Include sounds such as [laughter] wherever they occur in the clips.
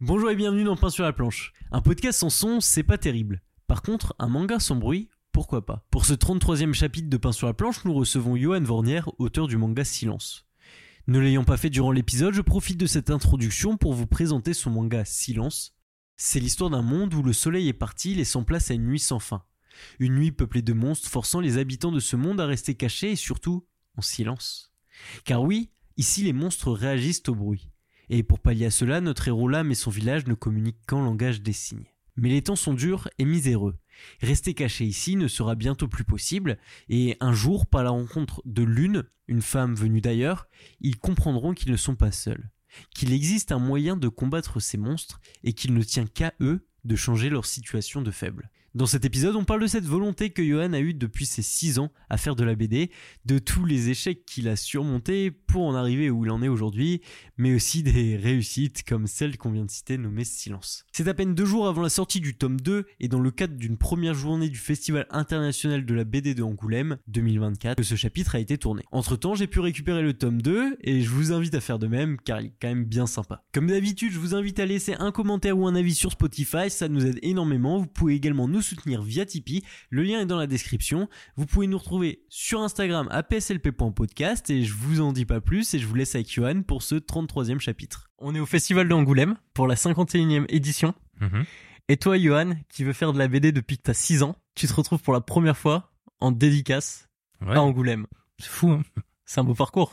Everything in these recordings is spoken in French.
Bonjour et bienvenue dans Pain sur la planche. Un podcast sans son, c'est pas terrible. Par contre, un manga sans bruit, pourquoi pas? Pour ce 33e chapitre de Pain sur la planche, nous recevons Johan Vornier, auteur du manga Silence. Ne l'ayant pas fait durant l'épisode, je profite de cette introduction pour vous présenter son manga Silence. C'est l'histoire d'un monde où le soleil est parti, laissant place à une nuit sans fin. Une nuit peuplée de monstres forçant les habitants de ce monde à rester cachés et surtout en silence. Car oui, ici les monstres réagissent au bruit. Et pour pallier à cela, notre héros l'âme et son village ne communiquent qu'en langage des signes. Mais les temps sont durs et miséreux. Rester caché ici ne sera bientôt plus possible, et un jour, par la rencontre de l'une, une femme venue d'ailleurs, ils comprendront qu'ils ne sont pas seuls, qu'il existe un moyen de combattre ces monstres, et qu'il ne tient qu'à eux de changer leur situation de faible. Dans cet épisode, on parle de cette volonté que Johan a eue depuis ses 6 ans à faire de la BD, de tous les échecs qu'il a surmontés pour en arriver où il en est aujourd'hui, mais aussi des réussites comme celle qu'on vient de citer nommée Silence. C'est à peine deux jours avant la sortie du tome 2 et dans le cadre d'une première journée du Festival international de la BD de Angoulême 2024 que ce chapitre a été tourné. Entre temps, j'ai pu récupérer le tome 2 et je vous invite à faire de même car il est quand même bien sympa. Comme d'habitude, je vous invite à laisser un commentaire ou un avis sur Spotify, ça nous aide énormément. Vous pouvez également nous soutenir via Tipeee, le lien est dans la description. Vous pouvez nous retrouver sur Instagram à pslp.podcast et je vous en dis pas plus et je vous laisse avec Johan pour ce 33e chapitre. On est au Festival d'Angoulême pour la 51e édition. Mhm. Et toi, Johan, qui veut faire de la BD depuis que t'as 6 ans, tu te retrouves pour la première fois en dédicace Ouais, à Angoulême. c'est fou. Hein C'est un beau parcours.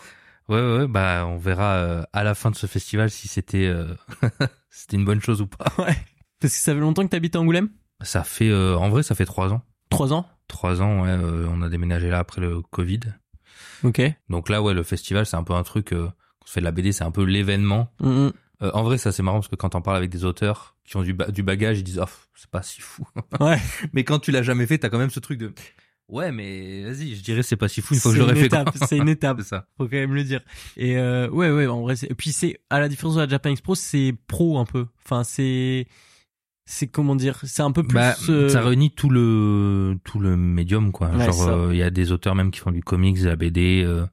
ouais, ouais, ouais, bah on verra euh, à la fin de ce festival si c'était euh, [laughs] c'était une bonne chose ou pas. Ouais. Parce que ça fait longtemps que t'habites à Angoulême? Ça fait, euh, en vrai, ça fait trois ans. 3 ans? Trois ans, ouais. euh, on a déménagé là après le Covid. Ok. Donc là, ouais, le festival, c'est un peu un truc. Euh, quand on fait de la BD, c'est un peu l'événement. Mm, mm. Euh, en vrai, ça c'est marrant parce que quand t'en parles avec des auteurs qui ont du, ba- du bagage, ils disent, oh, c'est pas si fou. [laughs] Ouais. mais quand tu l'as jamais fait, t'as quand même ce truc de, ouais, mais vas-y, je dirais c'est pas si fou une fois que une fait. c'est une étape. [laughs] Ça. faut quand même le dire. Et euh, ouais, ouais, en vrai, c'est... et puis c'est à la différence de la Japan Expo, c'est pro un peu. Enfin, c'est c'est comment dire, c'est un peu plus. Bah, euh, ça réunit tout le tout le médium quoi. Ouais, Genre ça. euh, il y a des auteurs même qui font du comics, de la BD, euh,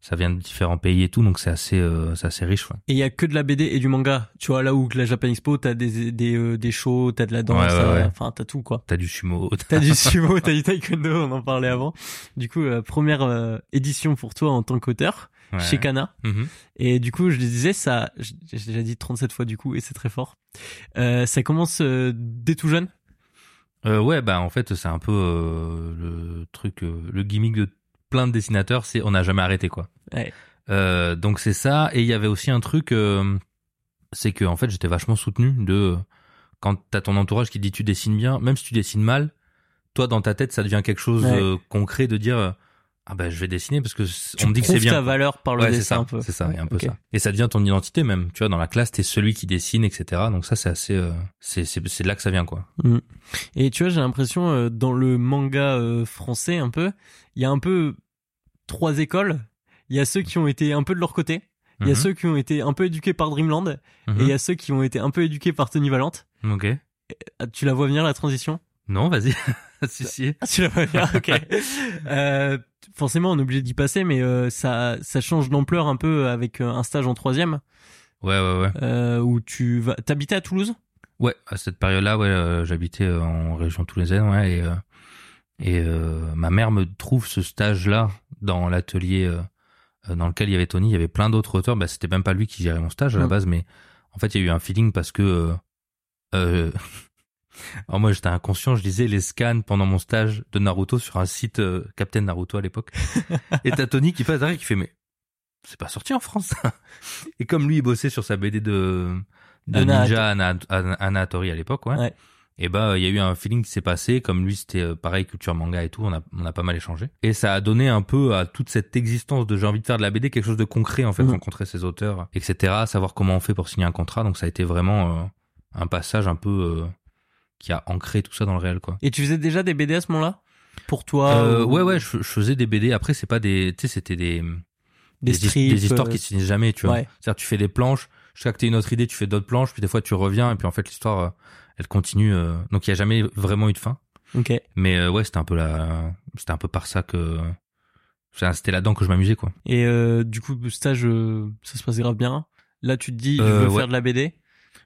ça vient de différents pays et tout, donc c'est assez euh, c'est assez riche. Ouais. Et il y a que de la BD et du manga. Tu vois là où la Japan Expo, t'as des des euh, des shows, t'as de la danse, Ouais, enfin t'as tout quoi. T'as du sumo. [laughs] T'as du sumo, t'as du taekwondo, on en parlait avant. Du coup, première euh, édition pour toi en tant qu'auteur Ouais. chez Kana. Mhm. Et du coup, je le disais, ça, j'ai déjà dit 37 fois du coup, et c'est très fort. Euh, ça commence euh, dès tout jeune? Euh, ouais, bah en fait c'est un peu le truc, le gimmick de plein de dessinateurs, c'est on n'a jamais arrêté quoi. Ouais. Donc c'est ça. Et il y avait aussi un truc, c'est que en fait j'étais vachement soutenu de quand t'as ton entourage qui dit tu dessines bien, même si tu dessines mal, toi dans ta tête ça devient quelque chose Ouais. concret de dire ah ben je vais dessiner parce que Tu on me dit que c'est bien. ta valeur par le ouais, dessin ça, un peu. c'est ça, il y a un peu ça. Et ça devient ton identité même. Tu vois, dans la classe, t'es celui qui dessine, etc. Donc ça, c'est assez, euh, c'est c'est de là que ça vient quoi. Et tu vois, j'ai l'impression euh, dans le manga euh, français un peu, il y a un peu trois écoles. Il y a ceux qui ont été un peu de leur côté. Il y a Mhm. ceux qui ont été un peu éduqués par Dreamland Mhm. et il y a ceux qui ont été un peu éduqués par Tony Valente. Ok. Ah, Tu la vois venir la transition? Non, vas-y. [laughs] [laughs] si si. Ah, tu la vois venir, ok. euh, forcément, on est obligé d'y passer, mais euh, ça, ça change d'ampleur un peu avec euh, un stage en troisième Ouais, ouais, ouais. euh, où tu vas. T'habitais à Toulouse? Ouais, à cette période-là, ouais, j'habitais en région toulousaine, ouais, et et euh, ma mère me trouve ce stage-là dans l'atelier euh, dans lequel il y avait Tony. Il y avait plein d'autres auteurs. Bah, c'était même pas lui qui gérait mon stage à la base, mais en fait, il y a eu un feeling parce que euh, alors moi, j'étais inconscient. Je lisais les scans pendant mon stage de Naruto sur un site euh, Captain Naruto à l'époque. [laughs] et t'as Tony qui passe derrière qui fait mais c'est pas sorti en France. [laughs] et comme lui, il bossait sur sa BD de Ninja Hattori à l'époque, ouais. Ouais. Et bah il y a eu un feeling qui s'est passé, comme lui c'était euh, pareil culture manga et tout, on a on a pas mal échangé. Et ça a donné un peu à toute cette existence de j'ai envie de faire de la BD quelque chose de concret en fait, Mhm. rencontrer ses auteurs, etc. Savoir comment on fait pour signer un contrat. Donc ça a été vraiment euh, un passage un peu qui a ancré tout ça dans le réel quoi. Et tu faisais déjà des BD à ce moment-là? Pour toi Euh, ou- ouais ouais, je, je faisais des BD. Après c'est pas des, tu sais c'était des Des, des, strips, des histoires euh, qui se finissent jamais, tu vois. ouais. C'est-à-dire tu fais des planches, jusqu'à que t'aies une autre idée, tu fais d'autres planches, puis des fois tu reviens, et puis en fait l'histoire, euh, elle continue. donc il y a jamais vraiment eu de fin. Ok. Mais ouais, c'était un peu la, c'était un peu par ça que, c'était là-dedans que je m'amusais quoi. Et euh, du coup, le stage, euh, ça se passe grave bien. Là, tu te dis, je Euh, veux ouais. faire de la BD.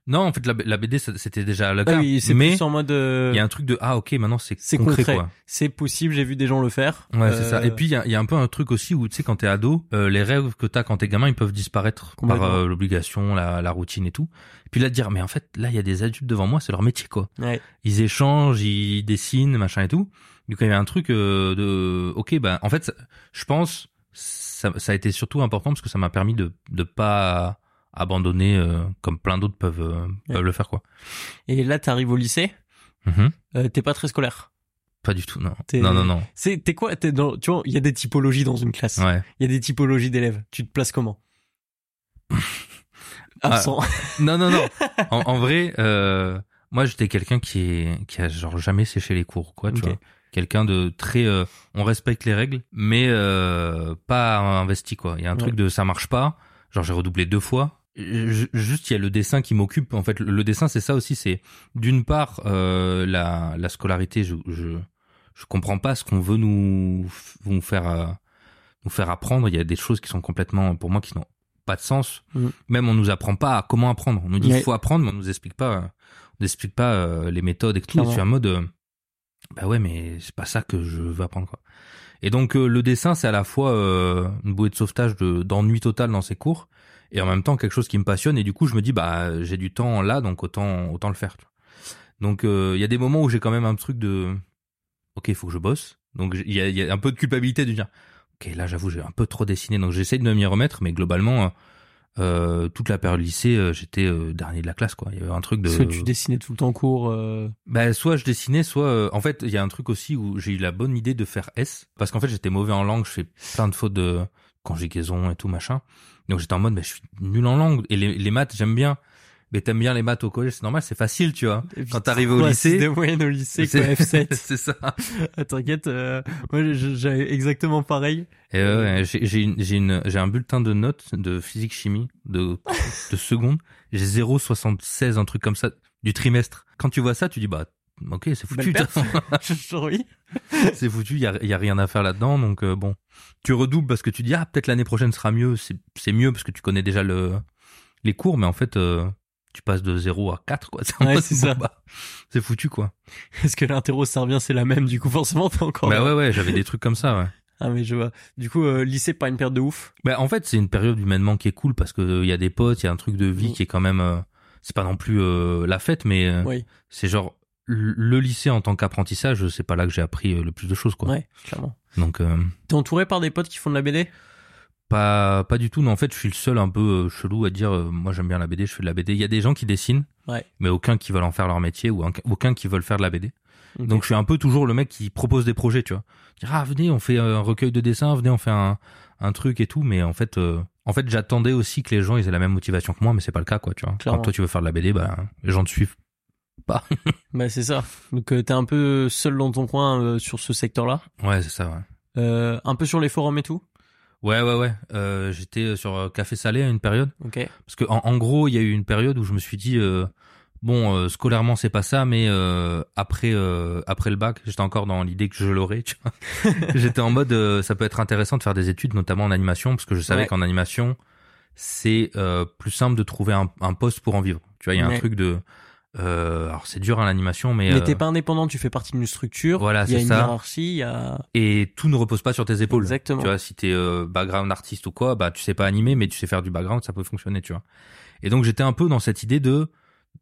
Non, en fait la, la BD c'était déjà le Ah cas. oui, c'est mais en mode. euh, il y a un truc de ah ok maintenant c'est concret. C'est possible, j'ai vu des gens le faire. Ouais, c'est ça. Euh, Et puis il y a, y a un peu un truc aussi où tu sais quand t'es ado, euh, les rêves que t'as quand t'es gamin, ils peuvent disparaître par euh, l'obligation, la, la routine et tout. Et puis là de dire mais en fait là il y a des adultes devant moi, c'est leur métier quoi. Ouais. Ils échangent, ils dessinent, machin et tout. Du coup il y avait un truc euh, de ok bah en fait je pense ça, ça a été surtout important parce que ça m'a permis de de pas abandonner euh, comme plein d'autres peuvent euh, peuvent le faire quoi. Et là, t'arrives au lycée. Mhm. euh, t'es pas très scolaire. Pas du tout non. Non non non. C'est t'es quoi? Dans. Tu vois, il y a des typologies dans une classe. Ouais. Il y a des typologies d'élèves. Tu te places comment? [laughs] Absent. [laughs] Non, non, non. En, en vrai, euh, moi, j'étais quelqu'un qui est, qui a genre jamais séché les cours, quoi, tu vois. Quelqu'un de très, euh, on respecte les règles, mais euh, pas investi, quoi. Il y a un Ouais. truc de ça marche pas. Genre, j'ai redoublé deux fois. Ju- Juste, il y a le dessin qui m'occupe. En fait, le dessin, c'est ça aussi. C'est d'une part euh, la, la scolarité. Je, je, je comprends pas ce qu'on veut nous, nous faire, euh, nous faire apprendre. Il y a des choses qui sont complètement, pour moi, qui n'ont pas de sens. Mhm. Même on nous apprend pas à comment apprendre. On nous dit il faut apprendre, mais on nous explique pas, on nous explique pas euh, les méthodes et tout. Je suis en mode, euh, bah ouais, mais c'est pas ça que je veux apprendre quoi. Et donc le dessin, c'est à la fois une bouée de sauvetage de d'ennui total dans ces cours, et en même temps quelque chose qui me passionne. Et du coup, je me dis bah j'ai du temps là, donc autant autant le faire. tu vois. Donc euh, il y a des moments où j'ai quand même un truc de, ok, il faut que je bosse. Donc il y a, il y a un peu de culpabilité de dire, ok, là j'avoue j'ai un peu trop dessiné, donc j'essaie de m'y remettre, mais globalement. euh, euh, toute la période lycée, euh, j'étais euh, dernier de la classe, quoi. Il y avait un truc de. Que tu dessinais tout le temps en cours. Bah, soit je dessinais, soit en fait il y a un truc aussi où j'ai eu la bonne idée de faire S parce qu'en fait j'étais mauvais en langue, je fais plein de fautes de conjugaison et tout machin. Donc j'étais en mode mais je suis nul en langue et les, les maths j'aime bien. Mais t'aimes bien les maths au collège, c'est normal, c'est facile, tu vois. puis Quand t'arrives au lycée, six de moyenne au lycée, [laughs] quoi, c'est F7. [laughs] c'est ça. Ah, T'inquiète, euh, moi j'ai- j'avais exactement pareil. Et ouais, ouais, j'ai j'ai une- j'ai une- j'ai un bulletin de notes de physique chimie de de seconde, j'ai 0,76 un truc comme ça du trimestre. Quand tu vois ça, tu dis bah OK, c'est foutu. Belle de toute façon. Je- oui. c'est foutu, il y a, y a rien à faire là-dedans, donc euh, bon. Tu redoubles parce que tu dis ah peut-être l'année prochaine sera mieux, c'est mieux parce que tu connais déjà le les cours, mais en fait euh, tu passes de 0 à 4 quoi. [laughs] C'est Ouais, ça. bah, c'est foutu quoi. Est-ce que l'interro servien c'est la même du coup forcément t'es encore Bah là. ouais ouais, j'avais des trucs comme ça ouais. [laughs] Ah mais je vois. Du coup euh, lycée pas une perte de ouf. Bah en fait c'est une période humainement qui est cool parce que euh, y a des potes, il y a un truc de vie Mm. qui est quand même euh, c'est pas non plus euh, la fête, mais euh, Oui. c'est genre le lycée en tant qu'apprentissage, c'est pas là que j'ai appris euh, le plus de choses quoi. Ouais, clairement. Donc euh, T'es entouré par des potes qui font de la BD Pas, pas du tout. Non, en fait, je suis le seul un peu euh, chelou à dire, euh, moi j'aime bien la BD, je fais de la BD. Il y a des gens qui dessinent, Ouais. mais aucun qui veulent en faire leur métier ou un- aucun qui veulent faire de la BD. Donc je suis un peu toujours le mec qui propose des projets, tu vois. Dire ah venez, on fait un recueil de dessins, venez, on fait un, un truc et tout. Mais en fait, euh, en fait, j'attendais aussi que les gens ils aient la même motivation que moi, mais c'est pas le cas, quoi, tu vois. Clairement. Quand toi tu veux faire de la BD, bah les gens te suivent. [laughs] Bah c'est ça. Donc euh, t'es un peu seul dans ton coin euh, sur ce secteur-là. Ouais, c'est ça. Ouais. Euh, un peu sur les forums et tout. Ouais, ouais, ouais. Euh, J'étais sur Café Salé à une période. Ok. Parce que en, en gros, il y a eu une période où je me suis dit euh, bon, euh, scolairement c'est pas ça, mais après après le bac, j'étais encore dans l'idée que je l'aurais. [laughs] j'étais en mode ça peut être intéressant de faire des études, notamment en animation, parce que je savais Ouais. qu'en animation c'est plus simple de trouver un, un poste pour en vivre. Tu vois, il y a Ouais. un truc de euh, alors c'est dur à l'animation, mais, Mais euh, t'es pas indépendant, tu fais partie d'une structure. Voilà, Il y a c'est une ça. hiérarchie, il y a. et tout ne repose pas sur tes épaules. Exactement. Tu vois, si t'es euh, background artiste ou quoi, bah tu sais pas animer, mais tu sais faire du background, ça peut fonctionner, tu vois. Et donc j'étais un peu dans cette idée de,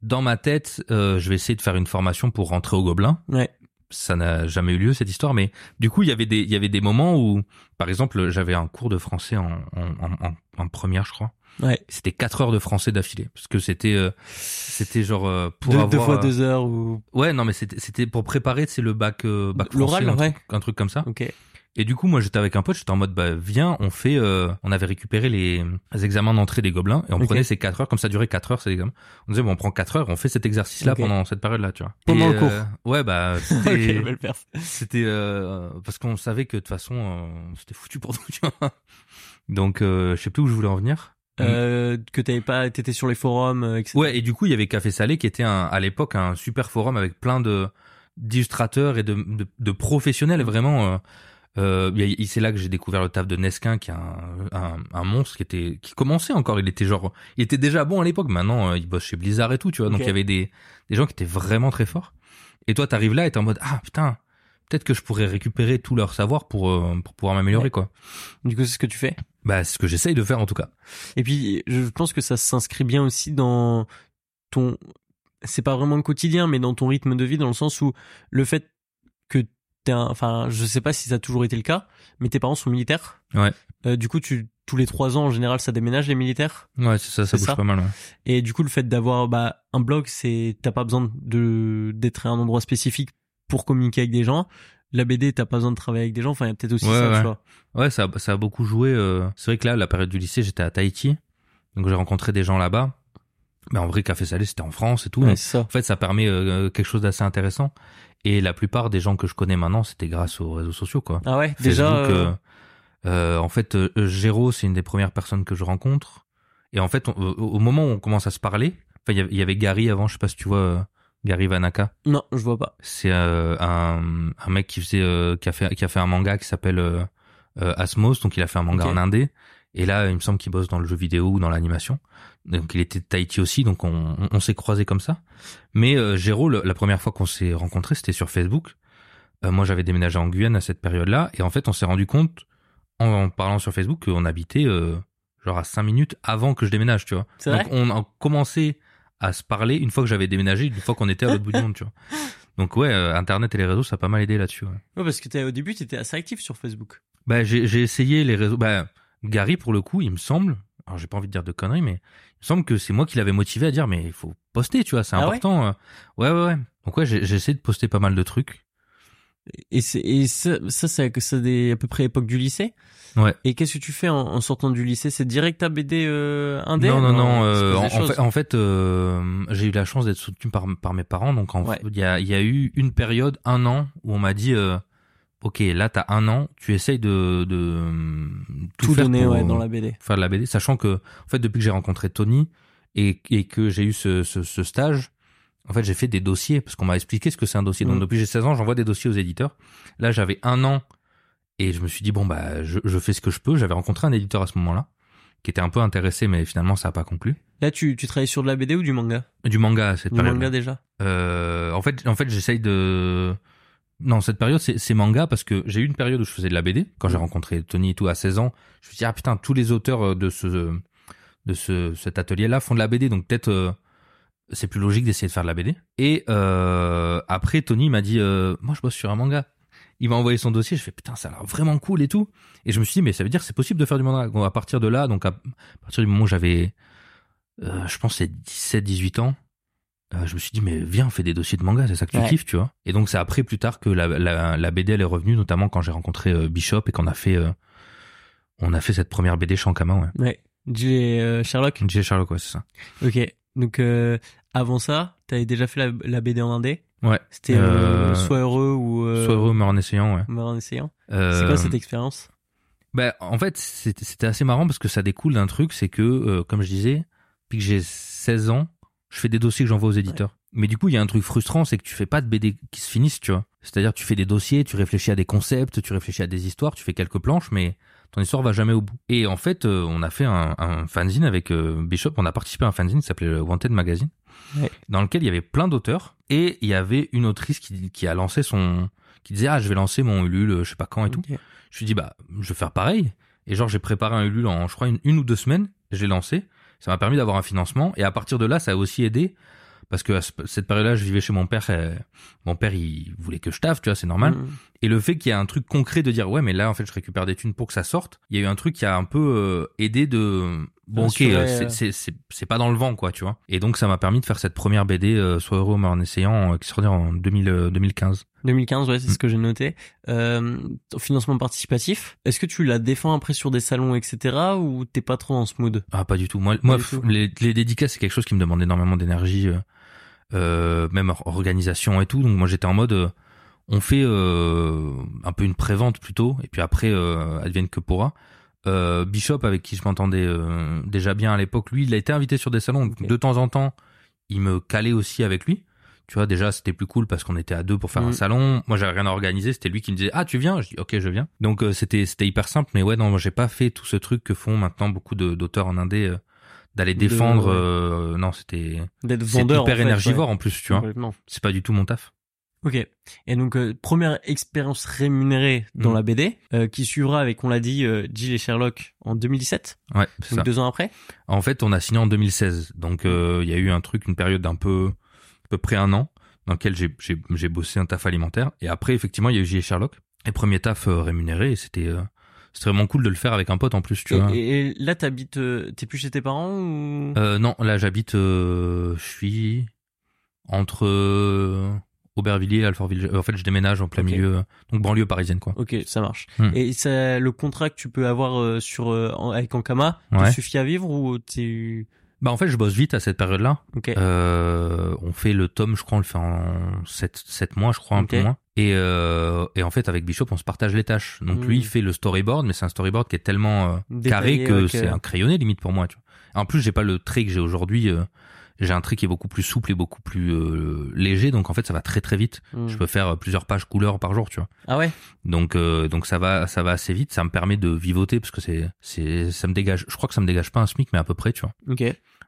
dans ma tête, euh, je vais essayer de faire une formation pour rentrer au Gobelin. Ouais. Ça n'a jamais eu lieu cette histoire, mais du coup il y avait des, il y avait des moments où, par exemple, j'avais un cours de français en, en, en, en- en première, je crois. Ouais. C'était quatre heures de français d'affilée, parce que c'était, euh, c'était genre euh, pour deux, avoir. deux fois euh, deux heures ou. Ouais, non, mais c'était, c'était pour préparer, c'est le bac, euh, bac L'oral, un, ouais. truc- un truc comme ça. Ok. Et du coup, moi, j'étais avec un pote, j'étais en mode, bah, viens, on fait, euh, on avait récupéré les, les examens d'entrée des gobelins, et on Ok. prenait ces quatre heures, comme ça durait quatre heures, ces examens. On disait, bon, on prend quatre heures, on fait cet exercice-là pendant cette période-là, tu vois. Pendant Et, le cours. euh, ouais, bah, [laughs] c'était, euh, parce qu'on savait que de toute façon, euh, c'était foutu pour nous, tu vois. Donc, euh, je sais plus où je voulais en venir. Euh, que t'avais pas, t'étais sur les forums, euh, etc. Ouais, et du coup, il y avait Café Salé qui était un, à l'époque un super forum avec plein de d'illustrateurs et de, de, de professionnels vraiment. Euh, euh, c'est là que j'ai découvert le taf de Nesquin, qui est un, un, un monstre qui était qui commençait encore. Il était genre, il était déjà bon à l'époque. Maintenant, euh, il bosse chez Blizzard et tout, tu vois. Donc il y avait des des gens qui étaient vraiment très forts. Et toi, t'arrives là et t'es en mode ah putain, peut-être que je pourrais récupérer tout leur savoir pour euh, pour pouvoir m'améliorer Ouais. quoi. Du coup, c'est ce que tu fais? Bah c'est ce que j'essaye de faire en tout cas. Et puis, je pense que ça s'inscrit bien aussi dans ton, c'est pas vraiment le quotidien, mais dans ton rythme de vie, dans le sens où le fait que t'es un, enfin, je sais pas si ça a toujours été le cas, mais tes parents sont militaires. Ouais. Euh, du coup, tu, tous les trois ans, en général, ça déménage les militaires. Ouais, c'est ça, ça bouge ça. pas mal. Ouais. Et du coup, le fait d'avoir, bah, un blog, c'est, t'as pas besoin de, d'être à un endroit spécifique pour communiquer avec des gens. La BD, t'as pas besoin de travailler avec des gens. Enfin, il y a peut-être aussi Ouais, ça, ouais. tu vois. Ouais, ça, a- ça a beaucoup joué. euh, C'est vrai que là, la période du lycée, j'étais à Tahiti, donc j'ai rencontré des gens là-bas. Mais en vrai, Café Salé, c'était en France et tout. Ouais, ça. en fait, ça permet euh, quelque chose d'assez intéressant. Et la plupart des gens que je connais maintenant, c'était grâce aux réseaux sociaux, quoi. Ah ouais, déjà, Facebook, euh, euh, euh, en fait, euh, Géraud, c'est une des premières personnes que je rencontre. Et en fait, on- au moment où on commence à se parler, enfin, il y avait- Gary avant, je sais pas si tu vois euh, Gary Vanaka. non, je vois pas. C'est euh, un, un mec qui faisait, euh, qui a fait, qui a fait un manga qui s'appelle euh, Asmos, donc il a fait un manga en indé. Et là, il me semble qu'il bosse dans le jeu vidéo ou dans l'animation. Donc il était de Tahiti aussi, donc on, on, on s'est croisés comme ça. Mais Géraud, le- la première fois qu'on s'est rencontrés, c'était sur Facebook. Moi, j'avais déménagé en Guyane à cette période-là, et en fait, on s'est rendu compte en, en parlant sur Facebook qu'on habitait genre à cinq minutes avant que je déménage, tu vois. C'est Donc vrai on a commencé à se parler une fois que j'avais déménagé, une fois qu'on était à l'autre bout du monde, tu vois. Donc ouais, euh, Internet et les réseaux, ça a pas mal aidé là-dessus. Ouais. Ouais, parce que t'es- au début, t'étais assez actif sur Facebook. Bah j'ai essayé les réseaux. Bah Gary pour le coup, il me semble. Alors j'ai pas envie de dire de conneries, mais il me semble que c'est moi qui l'avais motivé à dire mais il faut poster, tu vois, c'est Ah ouais important. euh. ouais ouais ouais. Donc ouais, j'ai essayé de poster pas mal de trucs. Et, c'est, et ça, ça c'est à- peu près époque du lycée. Ouais. Et qu'est-ce que tu fais en, en sortant du lycée? C'est direct à BD euh, indé? Non non non. euh, en, fait, en fait, euh, j'ai eu la chance d'être soutenu par par mes parents. Donc Ouais. il y a y a eu une période, un an, où on m'a dit. euh, Ok, là t'as un an, tu essayes de, de euh, tout faire donner pour, ouais, dans la BD. faire de la BD, sachant que en fait depuis que j'ai rencontré Tony et, et que j'ai eu ce, ce, ce stage, en fait j'ai fait des dossiers parce qu'on m'a expliqué ce que c'est un dossier. Donc Mm. depuis j'ai 16 ans, j'envoie des dossiers aux éditeurs. Là j'avais un an et je me suis dit bon bah je, je fais ce que je peux. J'avais rencontré un éditeur à ce moment-là qui était un peu intéressé mais finalement ça a pas conclu. Là, tu, tu travailles sur de la BD ou du manga? Du manga cette Du période. manga déjà? Euh, en fait, en fait, j'essaye de. Non, cette période, c'est manga parce que j'ai eu une période où je faisais de la BD quand j'ai Mm. rencontré Tony et tout à 16 ans. Je me suis dit ah putain, tous les auteurs de ce de ce cet atelier-là font de la BD, donc peut-être euh, c'est plus logique d'essayer de faire de la BD. Et euh, après, Tony m'a dit euh, moi je bosse sur un manga. Il m'a envoyé son dossier, je fais putain, ça a l'air vraiment cool et tout. Et je me suis dit mais ça veut dire que c'est possible de faire du manga. Donc, à partir de là, donc à, à partir du moment où j'avais euh, je pense c'est 17 18 ans, euh, je me suis dit mais viens on fait des dossiers de manga c'est ça que tu Ouais. kiffes tu vois et donc c'est après plus tard que la, la, la BD elle est revenue notamment quand j'ai rencontré euh, Bishop et qu'on a fait euh, on a fait cette première BD Shankama ouais Ouais. J. Sherlock. J. Sherlock ouais c'est ça Ok. Donc euh, avant ça, t'avais déjà fait la, la BD en indé? ouais. C'était euh, Euh, soit heureux ou euh, soit heureux mais en essayant ouais. mais en essayant. C'est quoi cette expérience? Bah, en fait c'était assez marrant parce que ça découle d'un truc c'est que comme je disais depuis que j'ai 16 ans je fais des dossiers que j'envoie aux éditeurs. Mais du coup il y a un truc frustrant c'est que tu fais pas de BD qui se finissent tu vois. C'est-à-dire tu fais des dossiers tu réfléchis à des concepts tu réfléchis à des histoires tu fais quelques planches mais ton histoire va jamais au bout. Et en fait euh, on a fait un, un fanzine avec euh, Bishop. On a participé à un fanzine qui s'appelait le Wanted Magazine Ouais. dans lequel il y avait plein d'auteurs. Et il y avait une autrice qui, qui a lancé son qui disait ah je vais lancer mon Ulule je sais pas quand et tout. Je suis dit bah je vais faire pareil. Et genre j'ai préparé un Ulule en je crois une, une ou deux semaines. Je l'ai lancé. Ça m'a permis d'avoir un financement. Et à partir de là ça a aussi aidé parce que à ce- cette période-là je vivais chez mon père euh, mon père il voulait que je taffe tu vois c'est normal Mm. et le fait qu'il y ait un truc concret de dire ouais mais là en fait je récupère des thunes pour que ça sorte il y a eu un truc qui a un peu euh, aidé de bon ok euh, c'est- pas dans le vent quoi tu vois et donc ça m'a permis de faire cette première BD euh, soit heureux mais en essayant euh, qui sortait en 2000, euh, 2015 2015, ouais, c'est Mm. ce que j'ai noté. Euh, financement participatif, est-ce que tu la défends après sur des salons, etc., ou t'es pas trop dans ce mood? Ah pas du tout. Moi, tout. les, les dédicaces c'est quelque chose qui me demande énormément d'énergie, euh, même or- organisation et tout. Donc moi j'étais en mode, euh, on fait euh, un peu une prévente plutôt, et puis après advienne que pourra. Bishop, avec qui je m'entendais déjà bien à l'époque, lui, il a été invité sur des salons. De temps en temps, il me calait aussi avec lui. Tu vois, déjà, c'était plus cool parce qu'on était à deux pour faire Mm. un salon. Moi, j'avais rien à organiser. C'était lui qui me disait, ah, tu viens? Je dis, ok, je viens. Donc, c'était, c'était hyper simple. Mais ouais, non, moi, j'ai pas fait tout ce truc que font maintenant beaucoup d'auteurs en indé, d'aller défendre. euh, non, c'était, D'être vendeur. hyper en fait, énergivore ouais. en plus, tu vois. C'est pas du tout mon taf. Ok. Et donc euh, première expérience rémunérée dans Mm. la BD, euh, qui suivra avec, on l'a dit, euh, Jill et Sherlock en 2017, Ouais, donc ça. deux ans après. En fait, on a signé en 2016. Donc, euh, il y a eu un truc, une période d'un peu, à peu près un an, dans lequel j'ai, j'ai, j'ai bossé un taf alimentaire. Et après, effectivement, il y a eu J. Sherlock. Et premier taf rémunéré. Et c'était, c'était vraiment cool de le faire avec un pote en plus, tu Et, vois. et- là, t'habites, euh, t'es plus chez tes parents ou? Euh, non, là, j'habite, euh, je suis entre euh, Aubervilliers et Alfortville. Euh, En fait, je déménage en plein milieu, donc banlieue parisienne, quoi. Ok, ça marche. Hmm. Et ça, le contrat que tu peux avoir sur euh, avec Ankama, te Ouais. suffit à vivre ou t'es Bah, en fait, je bosse vite à cette période-là. Ok. Euh, on fait le tome, je crois, on le fait en 7, 7 mois, je crois, un peu moins. Et, euh, et en fait, avec Bishop, on se partage les tâches. Donc lui, il fait le storyboard, mais c'est un storyboard qui est tellement euh, carré que c'est un crayonné limite pour moi. Tu vois. En plus, j'ai pas le trait que j'ai aujourd'hui. euh, j'ai un trait qui est beaucoup plus souple et beaucoup plus euh, léger, donc en fait, ça va très très vite. Hmm. Je peux faire plusieurs pages couleurs par jour, tu vois. Ah ouais? Donc euh, donc ça va ça va assez vite. Ça me permet de vivoter parce que c'est c'est ça me dégage. Je crois que ça me dégage pas un smic, mais à peu près, tu vois. Ok.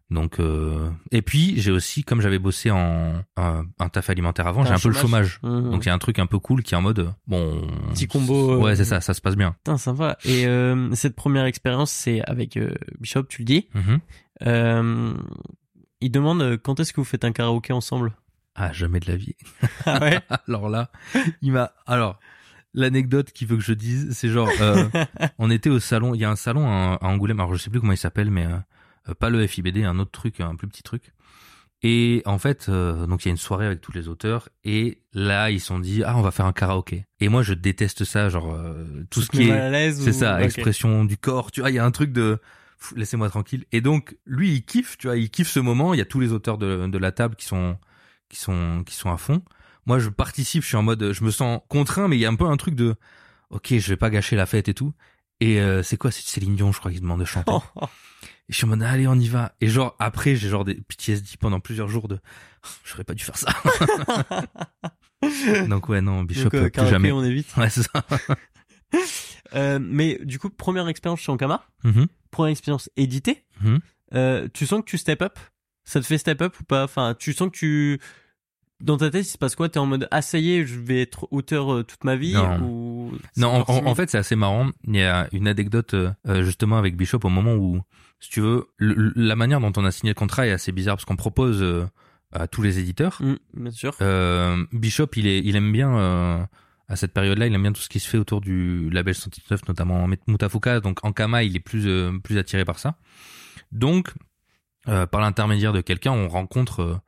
Donc euh... et puis j'ai aussi comme j'avais bossé en un, un taf alimentaire avant, j'ai un un peu le chômage. Mhm. Donc il y a un truc un peu cool qui est en mode bon Petit combo, euh, Ouais, c'est ça, ça se passe bien. Putain, sympa. Et euh, cette première expérience, c'est avec euh, Bishop, tu le dis. Euh, il demande quand est-ce que vous faites un karaoké ensemble? Ah, jamais de la vie. Ah ouais? [laughs] Alors là, il m'a alors l'anecdote qu'il veut que je dise, c'est genre [laughs] on était au salon, il y a un salon à, Angoulême, alors je sais plus comment il s'appelle mais pas le FIBD, un autre truc, un plus petit truc. Et en fait, euh, donc il y a une soirée avec tous les auteurs et là ils se sont dit ah on va faire un karaoké. Et moi je déteste ça, genre euh, tout ce qui est C'est ou- ça, ok. expression du corps. Tu vois, il y a un truc de laissez-moi tranquille. Et donc lui, il kiffe, tu vois, il kiffe ce moment. Il y a tous les auteurs de, de la table qui sont qui sont qui sont à fond. Moi, je participe. Je suis en mode, je me sens contraint, mais il y a un peu un truc de, ok, je vais pas gâcher la fête et tout. Et euh, c'est quoi C'est Céline Dion, je crois, qui demande de chanter. [laughs] Et je suis en mode, allez, on y va. Et genre après, j'ai genre des PTSD pendant plusieurs jours de, [laughs] j'aurais pas dû faire ça. [laughs] donc ouais, non, Bishop Donc, euh, plus karaoké, jamais. on évite. Ouais, c'est ça. [laughs] Euh, mais du coup, première expérience chez Ankama, Mhm, première expérience éditée. mhm. Euh, tu sens que tu step up? Ça te fait step up ou pas? Enfin, tu sens que tu dans ta tête, il se passe quoi? T'es en mode ah ça y est, je vais être auteur euh, toute ma vie Non. ou c'est Non, en, fait, c'est assez marrant. Il y a une anecdote justement avec Bishop au moment où, si tu veux, le- la manière dont on a signé le contrat est assez bizarre parce qu'on propose euh, à tous les éditeurs. Mm, bien sûr. Euh, Bishop, il est, il aime bien euh, à cette période-là, il aime bien tout ce qui se fait autour du label 119, notamment Mutafuka. Donc Ankama, il est plus euh, plus attiré par ça. Donc, par l'intermédiaire de quelqu'un, on rencontre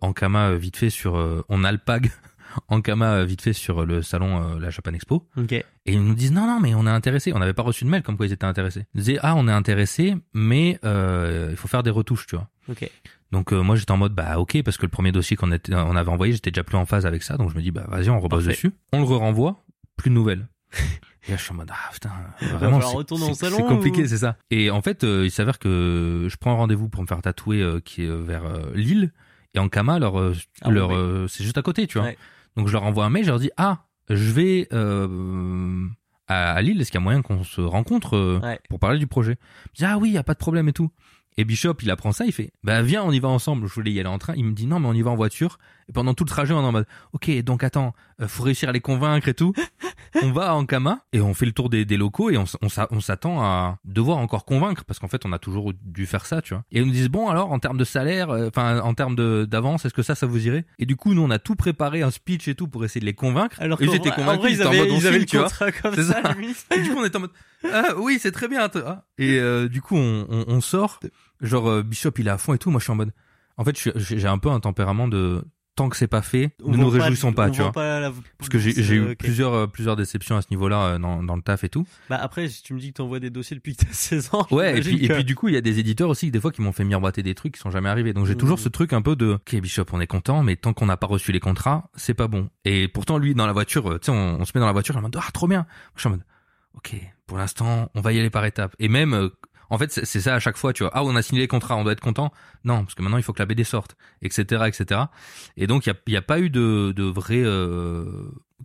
Ankama vite fait sur, on alpague Ankama euh, vite fait sur le salon euh, la Japan Expo. Et ils nous disent non non mais on est intéressé. On n'avait pas reçu de mail comme quoi ils étaient intéressés. Ils disaient ah on est intéressé mais euh, il faut faire des retouches tu vois. Donc euh, moi j'étais en mode bah ok parce que le premier dossier qu'on était on avait envoyé j'étais déjà plus en phase avec ça donc je me dis bah vas-y on Parfait. dessus. On le renvoie plus de nouvelles. Et là je suis en mode ah putain [laughs] vraiment c'est- compliqué ou- c'est ça. Et en fait euh, il s'avère que je prends un rendez-vous pour me faire tatouer euh, qui est euh, vers euh, Lille et en Kama leur euh, Ah, leur ouais. euh, c'est juste à côté tu vois. Ouais. Donc je leur envoie un mail, je leur dis ah je vais euh, à, Lille, est-ce qu'il y a moyen qu'on se rencontre euh, Ouais. pour parler du projet? Ils disent ah oui, y a pas de problème et tout. Et Bishop, il apprend ça, il fait bah viens, on y va ensemble. Je voulais y aller en train. Il me dit non, mais on y va en voiture. Et pendant tout le trajet, on est en mode ok, donc attends, euh, faut réussir à les convaincre et tout. [laughs] on va à Ankama et on fait le tour des, des locaux et on, s'attend à devoir encore convaincre parce qu'en fait, on a toujours dû faire ça, tu vois. Et ils nous disent bon alors en termes de salaire, euh, enfin en termes d'avance, est-ce que ça, ça vous irait? Et du coup, nous, on a tout préparé, un speech et tout pour essayer de les convaincre. Alors ils étaient convaincus, ils étaient en mode ils avaient le tu vois. contrat comme C'est ça, ça. limite. Et du coup, on était en mode, ah oui, c'est très bien. toi. Et euh, du coup, on, on, on sort. Genre, euh, Bishop, il est à fond et tout. Moi, je suis en mode. En fait, j'ai un peu un tempérament de tant que c'est pas fait, On ne nous pas- réjouissons pas, tu vois. pas la- Parce que j'ai eu plusieurs euh, plusieurs déceptions à ce niveau-là euh, dans, dans le taf et tout. Bah après, si tu me dis que t'envoies des dossiers depuis que t'as [laughs] 16 ans. Ouais, et puis, et que- puis du coup, il y a des éditeurs aussi, des fois, qui m'ont fait miroiter des trucs qui sont jamais arrivés. Donc j'ai toujours Mhm. ce truc un peu de, ok, Bishop, on est content, mais tant qu'on n'a pas reçu les contrats, c'est pas bon. Et pourtant, lui, dans la voiture, euh, tu sais, on, on se met dans la voiture, il me dit, ah, trop bien. Moi, je suis en mode, ok, pour l'instant, on va y aller par étapes. Et même, euh, en fait, c'est ça à chaque fois, tu vois. Ah, on a signé les contrats, on doit être content. Non, parce que maintenant, il faut que la BD sorte, etc., etc. Et donc, il y a, pas eu de, de vrai. euh,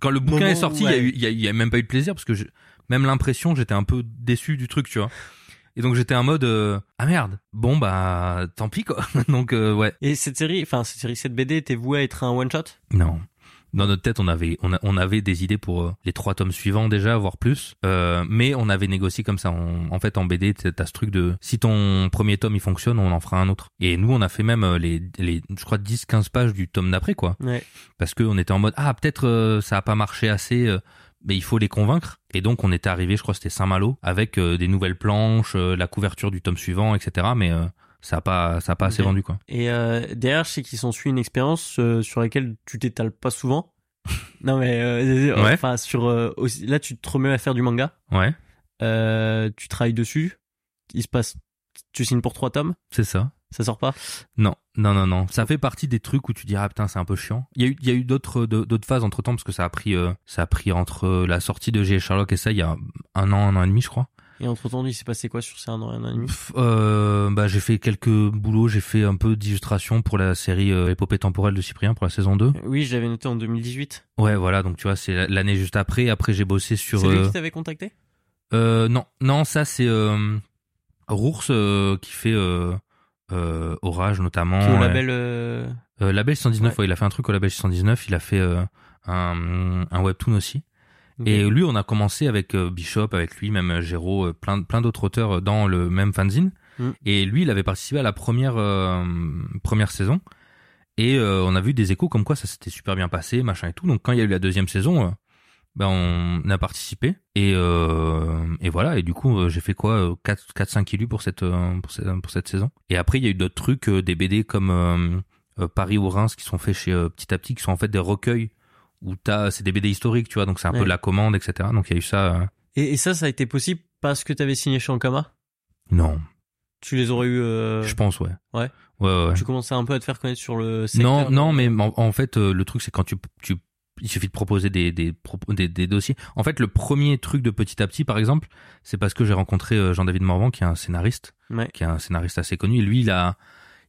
Quand le bouquin Moment, est sorti, il ouais. y a y a même pas eu de plaisir parce que je- même l'impression, j'étais un peu déçu du truc, tu vois. Et donc j'étais en mode euh, ah merde, bon bah tant pis quoi. [laughs] donc euh, ouais, Et cette série, enfin cette série, cette BD était vouée à être un one shot. non. Dans notre tête, on avait on, a- on avait des idées pour euh, les trois tomes suivants déjà, voire plus. Euh, mais on avait négocié comme ça. On- en fait, en BD, t'as ce truc de si ton premier tome il fonctionne, on en fera un autre. Et nous, on a fait même euh, les les je crois 10-15 pages du tome d'après quoi, Ouais. parce que on était en mode ah peut-être euh, ça a pas marché assez. euh, mais il faut les convaincre. Et donc on était arrivé, je crois c'était Saint-Malo, avec euh, des nouvelles planches, euh, la couverture du tome suivant, etc. Mais euh, ça a pas, ça a pas assez vendu quoi. Et euh, derrière, je sais qu'ils s'en suit une expérience euh, sur laquelle tu t'étales pas souvent. [laughs] non mais euh, Ouais. enfin sur aussi, là tu te remets à faire du manga. Ouais, tu travailles dessus. Il se passe. Tu signes pour trois tomes. c'est ça. Ça sort pas? Non, non, non, non. Ça fait partie des trucs où tu dis ah putain c'est un peu chiant. Il y a eu, il y a eu d'autres, d'autres phases entre temps parce que ça a pris, euh, ça a pris entre la sortie de G. Sherlock et ça il y a un an, un an et demi je crois. Et entre temps, il s'est passé quoi sur ces un an et un an et demi? Pff, euh, bah j'ai fait quelques boulots, j'ai fait un peu d'illustration pour la série euh, Épopée temporelle de Cyprien pour la saison 2. Oui, je l'avais noté en 2018. Ouais voilà donc tu vois c'est l'année juste après. Après j'ai bossé sur. C'est lui euh, qui t'avait contacté? Non, non, ça c'est Rours qui fait Orage notamment. Qui est au label. label 119, Ouais. ouais, il a fait un truc au label 119, il a fait un, un webtoon aussi. Et lui, on a commencé avec euh, Bishop, avec lui, même euh, Géraud, euh, plein, plein d'autres auteurs dans le même fanzine. Mm. Et lui, il avait participé à la première euh, première saison. Et euh, on a vu des échos comme quoi ça s'était super bien passé, machin et tout. Donc quand il y a eu la deuxième saison, euh, ben on a participé. Et, euh, et voilà. Et du coup, j'ai fait quoi euh, 4 4 5 illus pour cette pour cette pour cette saison. Et après, il y a eu d'autres trucs, des BD comme Paris ou Reims qui sont faits chez Petit à Petit, qui sont en fait des recueils où t'as c'est des BD historiques, tu vois. Donc c'est un Ouais. peu de la commande, etc. Donc il y a eu ça. euh, Et, et ça, ça a été possible parce que t'avais signé chez Ankama? Non, Tu les aurais eu. euh, je pense ouais. Ouais. Ouais ouais. Tu commençais un peu à te faire connaître sur le secteur. Non, non, mais en, en fait, euh, le truc, c'est quand tu, tu, il suffit de proposer des, des, des, des dossiers. En fait, le premier truc de petit à petit, par exemple, c'est parce que j'ai rencontré euh, Jean-David Morvan, qui est un scénariste, Ouais. qui est un scénariste assez connu. Et lui, il a,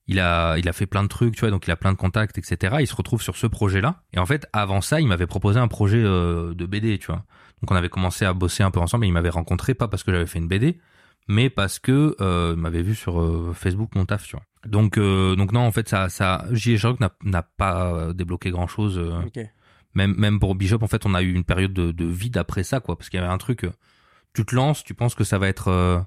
il a, il a fait plein de trucs, tu vois, donc il a plein de contacts, etc. Il se retrouve sur ce projet-là. Et en fait, avant ça, il m'avait proposé un projet euh, de BD, tu vois. Donc on avait commencé à bosser un peu ensemble. Et il m'avait rencontré pas parce que j'avais fait une BD, mais parce que euh, il m'avait vu sur euh, Facebook mon taf, tu vois. Donc, euh, donc non, en fait, ça, ça. Sherlock n'a, n'a pas euh, débloqué grand chose. Ok. même, même pour Bishop, en fait, on a eu une période de, de vide après ça, quoi, parce qu'il y avait un truc. tu te lances, tu penses que ça va être euh,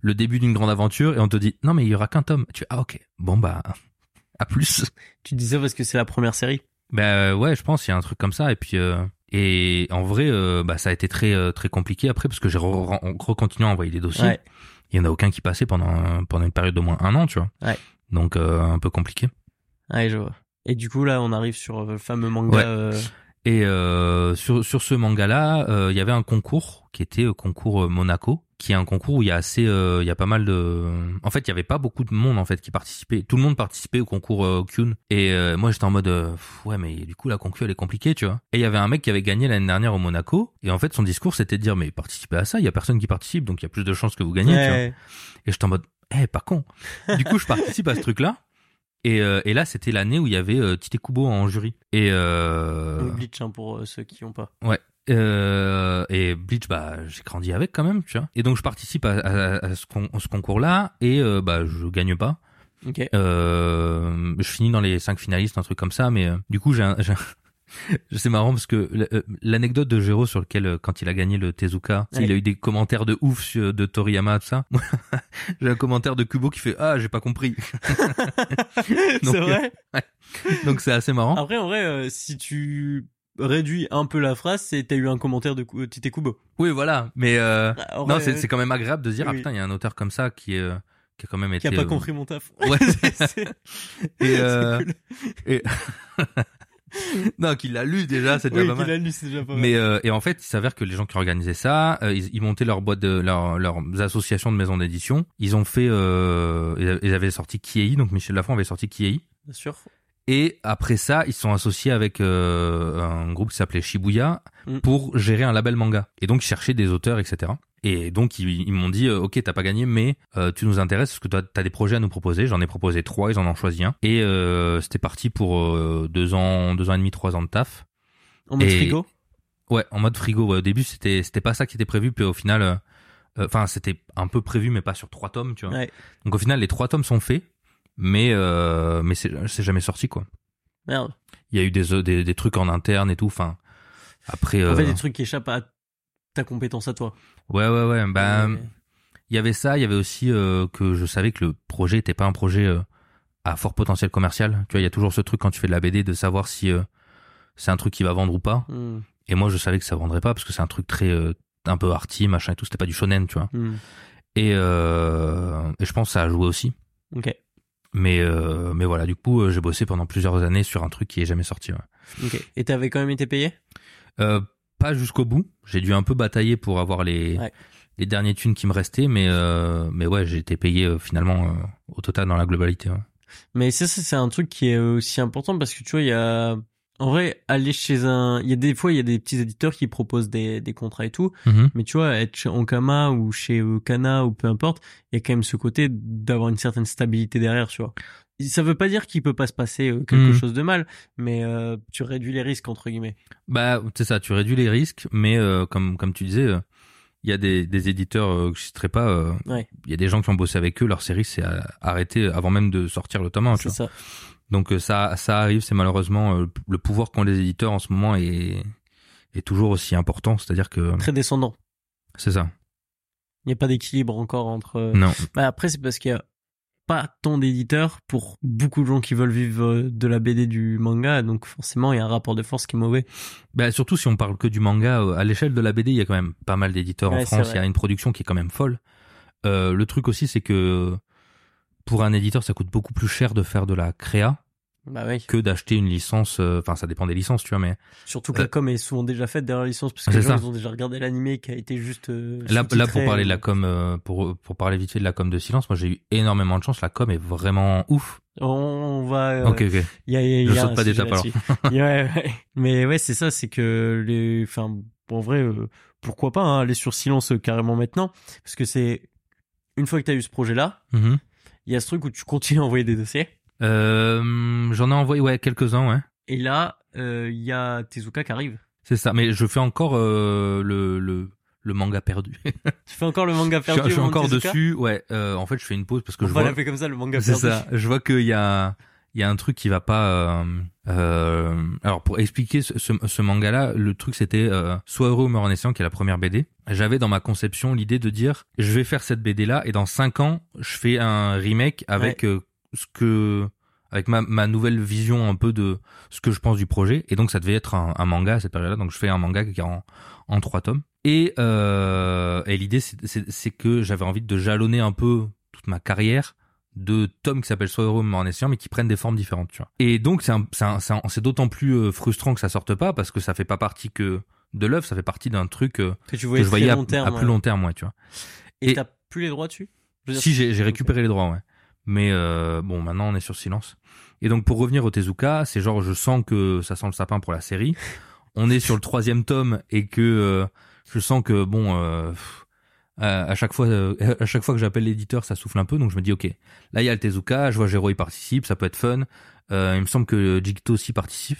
le début d'une grande aventure, et on te dit non, mais il y aura qu'un tome. Tu ah ok, bon bah [laughs] à plus. Tu disais parce que c'est la première série. Bah ouais, je pense il y a un truc comme ça, et puis euh, et en vrai, euh, bah ça a été très euh, très compliqué après parce que j'ai re- re- recontinué à envoyer des dossiers. Ouais. Il y en a aucun qui passait pendant pendant une période d'au moins un an, tu vois. Ouais. Donc euh, un peu compliqué. Ouais, je vois. Et du coup, là, on arrive sur euh, le fameux manga. Ouais. Et euh, sur sur ce manga-là, euh, il y avait un concours qui était euh, concours euh, Monaco, qui est un concours où il y a assez, euh, il y a pas mal de. En fait, il y avait pas beaucoup de monde en fait qui participait. Tout le monde participait au concours Kyun. Et euh, moi, j'étais en mode, euh, pff, ouais, mais du coup, la concours elle est compliquée, tu vois. Et il y avait un mec qui avait gagné l'année dernière au Monaco. Et en fait, son discours c'était de dire, mais participez à ça, il y a personne qui participe, donc il y a plus de chances que vous gagnez, tu vois. Et j'étais en mode, eh, pas con. Du coup, je participe à ce truc-là. Et, euh, et là, c'était l'année où il y avait euh, Tite Kubo en jury. Et euh, Bleach, hein, pour euh, ceux qui ont pas. euh, et Bleach, bah, j'ai grandi avec quand même, tu vois. Et donc, je participe à, à- à ce, con- ce concours-là et bah, je gagne pas. Ok. Euh, je finis dans les cinq finalistes, un truc comme ça. Mais du coup, j'ai un- c'est marrant parce que euh, l'anecdote de Jero sur lequel, euh, quand il a gagné le Tezuka, il a eu des commentaires de ouf de Toriyama, tout ça. [laughs] j'ai un commentaire de Kubo qui fait ah, j'ai pas compris. [laughs] C'est vrai. Donc c'est assez marrant. Après, en vrai, euh, si tu réduis un peu la phrase, c'est t'as eu un commentaire de Tite Kubo. Oui, voilà. Mais euh, En non, c'est, quand même agréable de se dire ah oui. putain, il y a un auteur comme ça qui est euh, qui a quand même qui été a pas euh, compris mon taf. Ouais. C'est- [laughs] c'est et euh, cool. et [laughs] non, qu'il l'a lu déjà, c'est déjà Oui, pas qu'il mal. a lu, c'est déjà pas mal. Mais euh, et en fait, il s'avère que les gens qui organisaient ça, euh, ils, ils montaient leur boîte de leur leurs associations de maisons d'édition. Ils ont fait, euh, ils avaient- sorti Kiei, donc Michel Lafon avait sorti Kiei. Bien sûr. Et après ça, ils se sont associés avec euh, un groupe qui s'appelait Shibuya Mm. pour gérer un label manga. Et donc, ils cherchaient des auteurs, etc. Et donc, ils, ils m'ont dit, euh, ok, t'as pas gagné, mais euh, tu nous intéresses parce que t'as des projets à nous proposer. J'en ai proposé trois, ils en ont choisi un. Et euh, c'était parti pour euh, deux ans, deux ans et demi, trois ans de taf. En mode Et- frigo? Ouais, en mode frigo. ouais. Au début, c'était c'était pas ça qui était prévu, puis au final, enfin, c'était un peu prévu, mais pas sur trois tomes, tu vois. Ouais. Donc au final, les trois tomes sont faits, mais mais c'est jamais sorti quoi. Merde. Il y a eu des des, des trucs en interne et tout. Enfin, après, En fait, des trucs qui échappent à ta compétence à toi. ouais, ouais, ouais. Ben, Ouais. il y avait ça. Il y avait aussi euh, que je savais que le projet était pas un projet euh, à fort potentiel commercial. Tu vois, il y a toujours ce truc quand tu fais de la BD de savoir si euh, c'est un truc qui va vendre ou pas. Hmm. Et moi, je savais que ça vendrait pas parce que c'est un truc très euh, un peu arty, machin et tout. C'était pas du shonen, tu vois. Hmm. Et, euh, et je pense que ça a joué aussi. Ok. Mais euh, mais voilà, du coup, euh, j'ai bossé pendant plusieurs années sur un truc qui est jamais sorti. ouais. Ok. Et t'avais quand même été payé? Euh, pas jusqu'au bout. J'ai dû un peu batailler pour avoir les Ouais. les derniers thunes qui me restaient, mais euh, mais ouais, j'ai été payé euh, finalement euh, au total dans la globalité. ouais. Mais ça, ça, c'est un truc qui est aussi important parce que tu vois, il y a, en vrai, aller chez un, il y a des fois, il y a des petits éditeurs qui proposent des, des contrats et tout. Mhm. Mais tu vois, être chez Ankama ou chez Kana ou peu importe, il y a quand même ce côté d'avoir une certaine stabilité derrière, tu vois. Ça veut pas dire qu'il peut pas se passer euh, quelque Mhm. chose de mal, mais euh, tu réduis les risques entre guillemets. Bah c'est ça, tu réduis les risques, mais euh, comme comme tu disais, euh, il y a des des éditeurs que je citerai pas. Il Ouais. y a des gens qui ont bossé avec eux, leur série s'est arrêtée avant même de sortir le tome 1, tu C'est vois. Donc euh, ça ça arrive, c'est malheureusement euh, le pouvoir qu'ont les éditeurs en ce moment est est toujours aussi important, c'est-à-dire que Très descendant. c'est ça. Il n'y a pas d'équilibre encore entre. euh, Non. Bah après, c'est parce qu'il y a pas tant d'éditeurs pour beaucoup de gens qui veulent vivre de la BD du manga, donc forcément il y a un rapport de force qui est mauvais. Bah surtout si on parle que du manga, à l'échelle de la BD, il y a quand même pas mal d'éditeurs en Ouais, France. Il y a une production qui est quand même folle. Euh, le truc aussi, c'est que pour un éditeur, ça coûte beaucoup plus cher de faire de la créa Bah oui. que d'acheter une licence. euh, Enfin, ça dépend des licences, tu vois, mais Surtout que la com est souvent déjà faite derrière la licence parce que C'est les gens ils ont déjà regardé l'animé qui a été juste. euh, là, là pour parler de euh, la com, euh, pour pour parler vite fait de la com de silence, moi j'ai eu énormément de chance. La com est vraiment ouf. On, va. euh, Ok, ok. Il y a, y Je a saute un pas d'étape, alors. [laughs] ouais, ouais. Mais ouais, c'est ça, c'est que les, enfin, en vrai, euh, pourquoi pas hein, aller sur silence euh, carrément maintenant, parce que c'est une fois que tu as eu ce projet-là, Mhm. Il y a ce truc où tu continues à envoyer des dossiers, Euh, J'en ai envoyé ouais quelques uns, ouais. et là, euh, il y a Tezuka qui arrive. C'est ça. Mais je fais encore euh, le le le manga perdu. [laughs] Tu fais encore le manga je perdu. suis, je suis encore Tezuka? dessus. Ouais. Euh, en fait, je fais une pause parce que On je va vois. l'appeler comme ça, le manga C'est perdu. ça. Je vois qu'il y a il y a un truc qui va pas. euh, euh, alors pour expliquer ce, ce, ce manga-là, le truc c'était euh, Sois heureux ou meurs en essayant, qui est la première BD. J'avais dans ma conception l'idée de dire je vais faire cette BD-là et dans cinq ans je fais un remake avec euh, ce que avec ma, ma nouvelle vision un peu de ce que je pense du projet et donc ça devait être un, un manga à cette période-là donc je fais un manga qui est en, en trois tomes et, euh, et l'idée c'est que j'avais envie de jalonner un peu toute ma carrière de tomes qui s'appellent heureux mais en essayant mais qui prennent des formes différentes tu vois et donc c'est d'autant plus euh, frustrant que ça sorte pas parce que ça fait pas partie que de l'œuvre ça fait partie d'un truc euh, Que tu que voyais je voyais à, terme. à plus ouais. long terme ouais tu vois Et t'as plus les droits dessus? Si j'ai récupéré les droits, ouais. Mais euh, bon, maintenant on est sur silence. Et donc pour revenir au Tezuka, c'est genre je sens que ça sent le sapin pour la série. On est sur le troisième tome et que euh, je sens que bon, euh, pff, à à chaque fois, euh, à chaque fois que j'appelle l'éditeur, ça souffle un peu. Donc je me dis ok, là il y a le Tezuka, je vois Jero il participe, ça peut être fun. Euh, il me semble que Jigito aussi participe.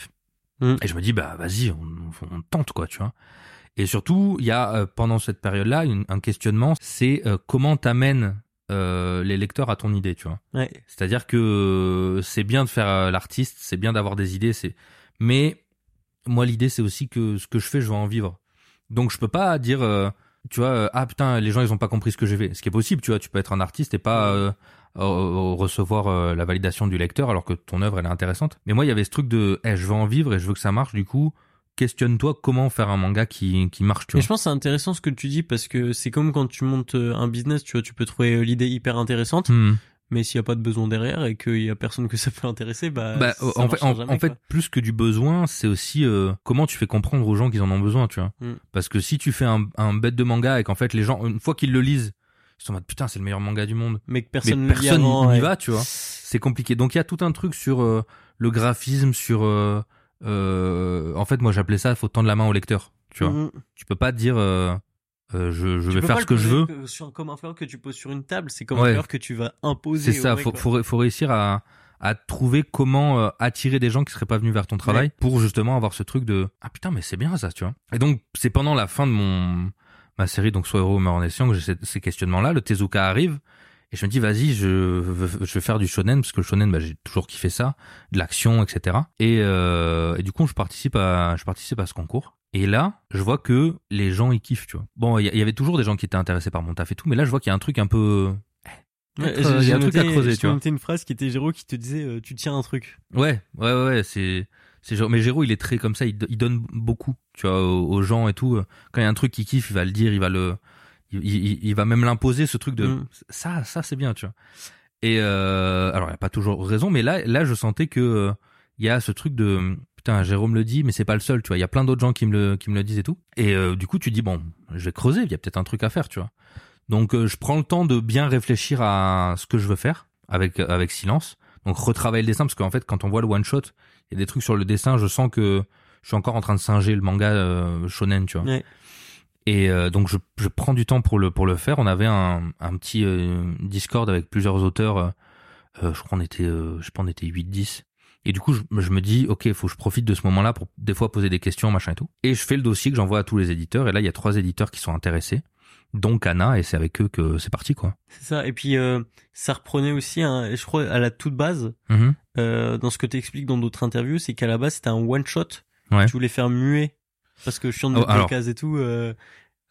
Mm. Et je me dis bah vas-y, on, on tente quoi, tu vois. Et surtout, il y a euh, pendant cette période-là une- un questionnement, c'est euh, comment t'amènes euh, les lecteurs à ton idée, tu vois. Ouais. C'est-à-dire que euh, c'est bien de faire euh, l'artiste, c'est bien d'avoir des idées, c'est. Mais moi, l'idée, c'est aussi que ce que je fais, je vais en vivre. Donc, je peux pas dire, euh, tu vois, euh, ah putain, les gens, ils ont pas compris ce que j'ai fait. Ce qui est possible, tu vois, tu peux être un artiste et pas euh, recevoir euh, la validation du lecteur alors que ton œuvre, elle est intéressante. Mais moi, il y avait ce truc de, eh, je veux en vivre et je veux que ça marche. Du coup, questionne-toi comment faire un manga qui qui marche, tu Mais vois. je pense que c'est intéressant ce que tu dis parce que c'est comme quand tu montes euh, un business, tu vois, tu peux trouver l'idée hyper intéressante, Hmm. Mais s'il y a pas de besoin derrière et qu'il y a personne que ça peut intéresser, bah, Bah, ça en fait, en, jamais, en fait, plus que du besoin, c'est aussi euh, comment tu fais comprendre aux gens qu'ils en ont besoin, tu vois. Mm. Parce que si tu fais un, un bête de manga et qu'en fait les gens, une fois qu'ils le lisent, sont en mode putain c'est le meilleur manga du monde Mais que personne ne personne n'y n'y va tu vois c'est compliqué donc il y a tout un truc sur euh, le graphisme sur euh, en fait moi j'appelais ça faut tendre la main au lecteur tu vois Mhm. tu peux pas te dire euh, je, je vais faire ce que je veux sur- comme un fleur que tu poses sur une table, c'est comme Ouais. un fleur que tu vas imposer. C'est ça, faut, faut, ré- faut réussir à, à trouver comment euh, attirer des gens qui seraient pas venus vers ton travail Ouais. pour justement avoir ce truc de ah putain mais c'est bien ça, tu vois. Et donc c'est pendant la fin de mon ma série donc soit heureux ou meurt en essayant que j'ai ces, ces questionnements là, le Tezuka arrive et je me dis vas-y je veux- je vais faire du shonen parce que le shonen bah, j'ai toujours kiffé ça, de l'action etc. Et, euh, et du coup je participe à je participe à ce concours. Et là, je vois que les gens ils kiffent, tu vois. Bon, il y, avait toujours des gens qui étaient intéressés par mon taf et tout, mais là je vois qu'il y a un truc un peu Ouais, euh, j'ai- il y a un j'ai truc à noté- creuser, tu vois. noté une phrase qui était Géraud qui te disait euh, tu tiens un truc. Ouais, ouais, ouais, ouais, c'est, c'est genre, mais Géraud, il est très comme ça, il, do- il donne beaucoup, tu vois, aux, aux gens et tout. Quand il y a un truc qu'il kiffe, il va le dire, il va le, il, il- il va même l'imposer, ce truc de, Mm. ça, ça, c'est bien, tu vois. Et, euh, alors, il a pas toujours raison, mais là, là, je sentais que, euh, il y a ce truc de, putain, Jérôme le dit, mais c'est pas le seul, tu vois. Il y a plein d'autres gens qui me le, qui me le disent et tout. Et, euh, du coup, tu dis, bon, je vais creuser, il y a peut-être un truc à faire, tu vois. Donc, euh, je prends le temps de bien réfléchir à ce que je veux faire avec, avec silence. Donc, retravailler le dessin, parce qu'en fait, quand on voit le one shot, il y a des trucs sur le dessin, je sens que je suis encore en train de singer le manga euh, shonen, tu vois. Ouais. Et euh, donc je, je prends du temps pour le pour le faire. On avait un, un petit euh, Discord avec plusieurs auteurs. euh, je crois qu'on était je sais pas on était 8 10. Et du coup je, je me dis OK, faut que je profite de ce moment-là pour des fois poser des questions machin et tout. Et je fais le dossier que j'envoie à tous les éditeurs et là il y a trois éditeurs qui sont intéressés dont Anna et c'est avec eux que c'est parti quoi. C'est ça. Et puis ça reprenait aussi, je crois, à la toute base, Mhm. euh, dans ce que tu expliques dans d'autres interviews, c'est qu'à la base c'était un one shot. Ouais. Tu voulais faire muet parce que je suis en Oh, case et tout. euh,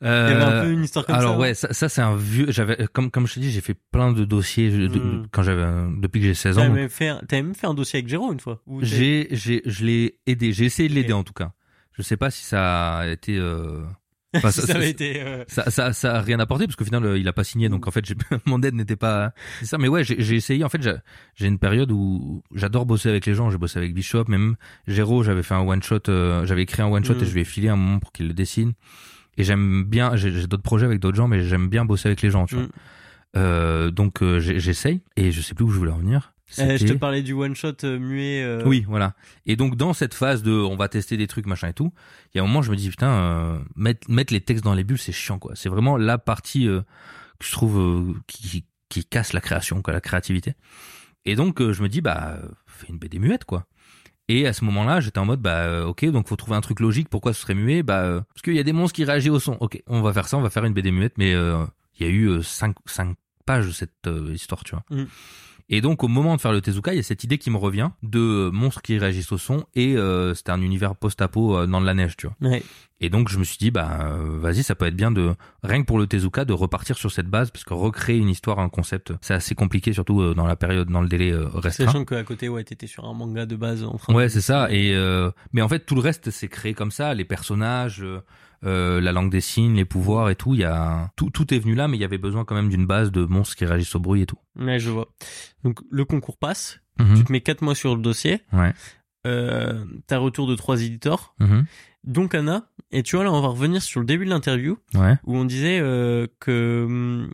il y avait un Euh, peu une histoire comme alors ça. ouais, ça, ça c'est un vieux. J'avais comme comme je te dis, j'ai fait plein de dossiers je- de- Mm. quand j'avais depuis que j'ai 16 ans. Donc- même, fait même fait un dossier avec Géraud une fois. J'ai, j'ai, je l'ai aidé. J'ai essayé de l'aider en tout cas. Je sais pas si ça a été. Euh... enfin, si ça- ça avait ça- été. euh, Ça, ça, ça a rien apporté parce qu'au final, euh, il a pas signé. Donc en fait, [laughs] mon aide n'était pas. C'est ça. Mais ouais, j'ai essayé. En fait, j'ai- une période où j'adore bosser avec les gens. J'ai bossé avec Bishop, même Géraud. J'avais fait un one shot. euh, j'avais écrit un one shot Mm. et je lui ai filé un moment pour qu'il le dessine. Et j'aime bien. J'ai d'autres projets avec d'autres gens, mais j'aime bien bosser avec les gens. Tu vois. Mm. Euh, donc j'essaye. Et je sais plus où je voulais en venir. Euh, je te parlais du one shot euh, muet. euh, oui, voilà. Et donc dans cette phase de on va tester des trucs machin et tout, il y a un moment je me dis putain euh, mettre mettre les textes dans les bulles c'est chiant quoi. C'est vraiment la partie euh, que je trouve euh, qui, qui casse la création quoi, la créativité. Et donc euh, je me dis bah fais une BD muette quoi. Et à ce moment-là, j'étais en mode bah OK, donc faut trouver un truc logique pourquoi ce serait muet Bah euh, parce qu'il y a des monstres qui réagissent au son. OK, on va faire ça, on va faire une BD muette mais euh, il y a eu euh, cinq cinq pages de cette euh, histoire, tu vois. Mm. Et donc au moment de faire le Tezuka, il y a cette idée qui me revient de euh, monstres qui réagissent au son et euh, c'était un univers post-apo euh, dans de la neige, tu vois. Ouais. Et donc je me suis dit bah euh, vas-y, ça peut être bien de rien que pour le Tezuka de repartir sur cette base parce que recréer une histoire, un concept, c'est assez compliqué surtout dans la période dans le délai restreint. Sachant qu'à côté, ouais, t'étais sur un manga de base en train Ouais, de- c'est ça. Et euh, mais en fait, tout le reste, c'est créé comme ça. Les personnages, euh, la langue des signes, les pouvoirs et tout. Il y a tout, tout est venu là, mais il y avait besoin quand même d'une base de monstres qui réagissent au bruit et tout. Ouais, je vois. Donc le concours passe. Mhm. Tu te mets quatre mois sur le dossier. Ouais. Euh, T'as retour de trois éditeurs. Mhm. Donc Anna. Et tu vois là, on va revenir sur le début de l'interview Ouais. où on disait euh, que hum,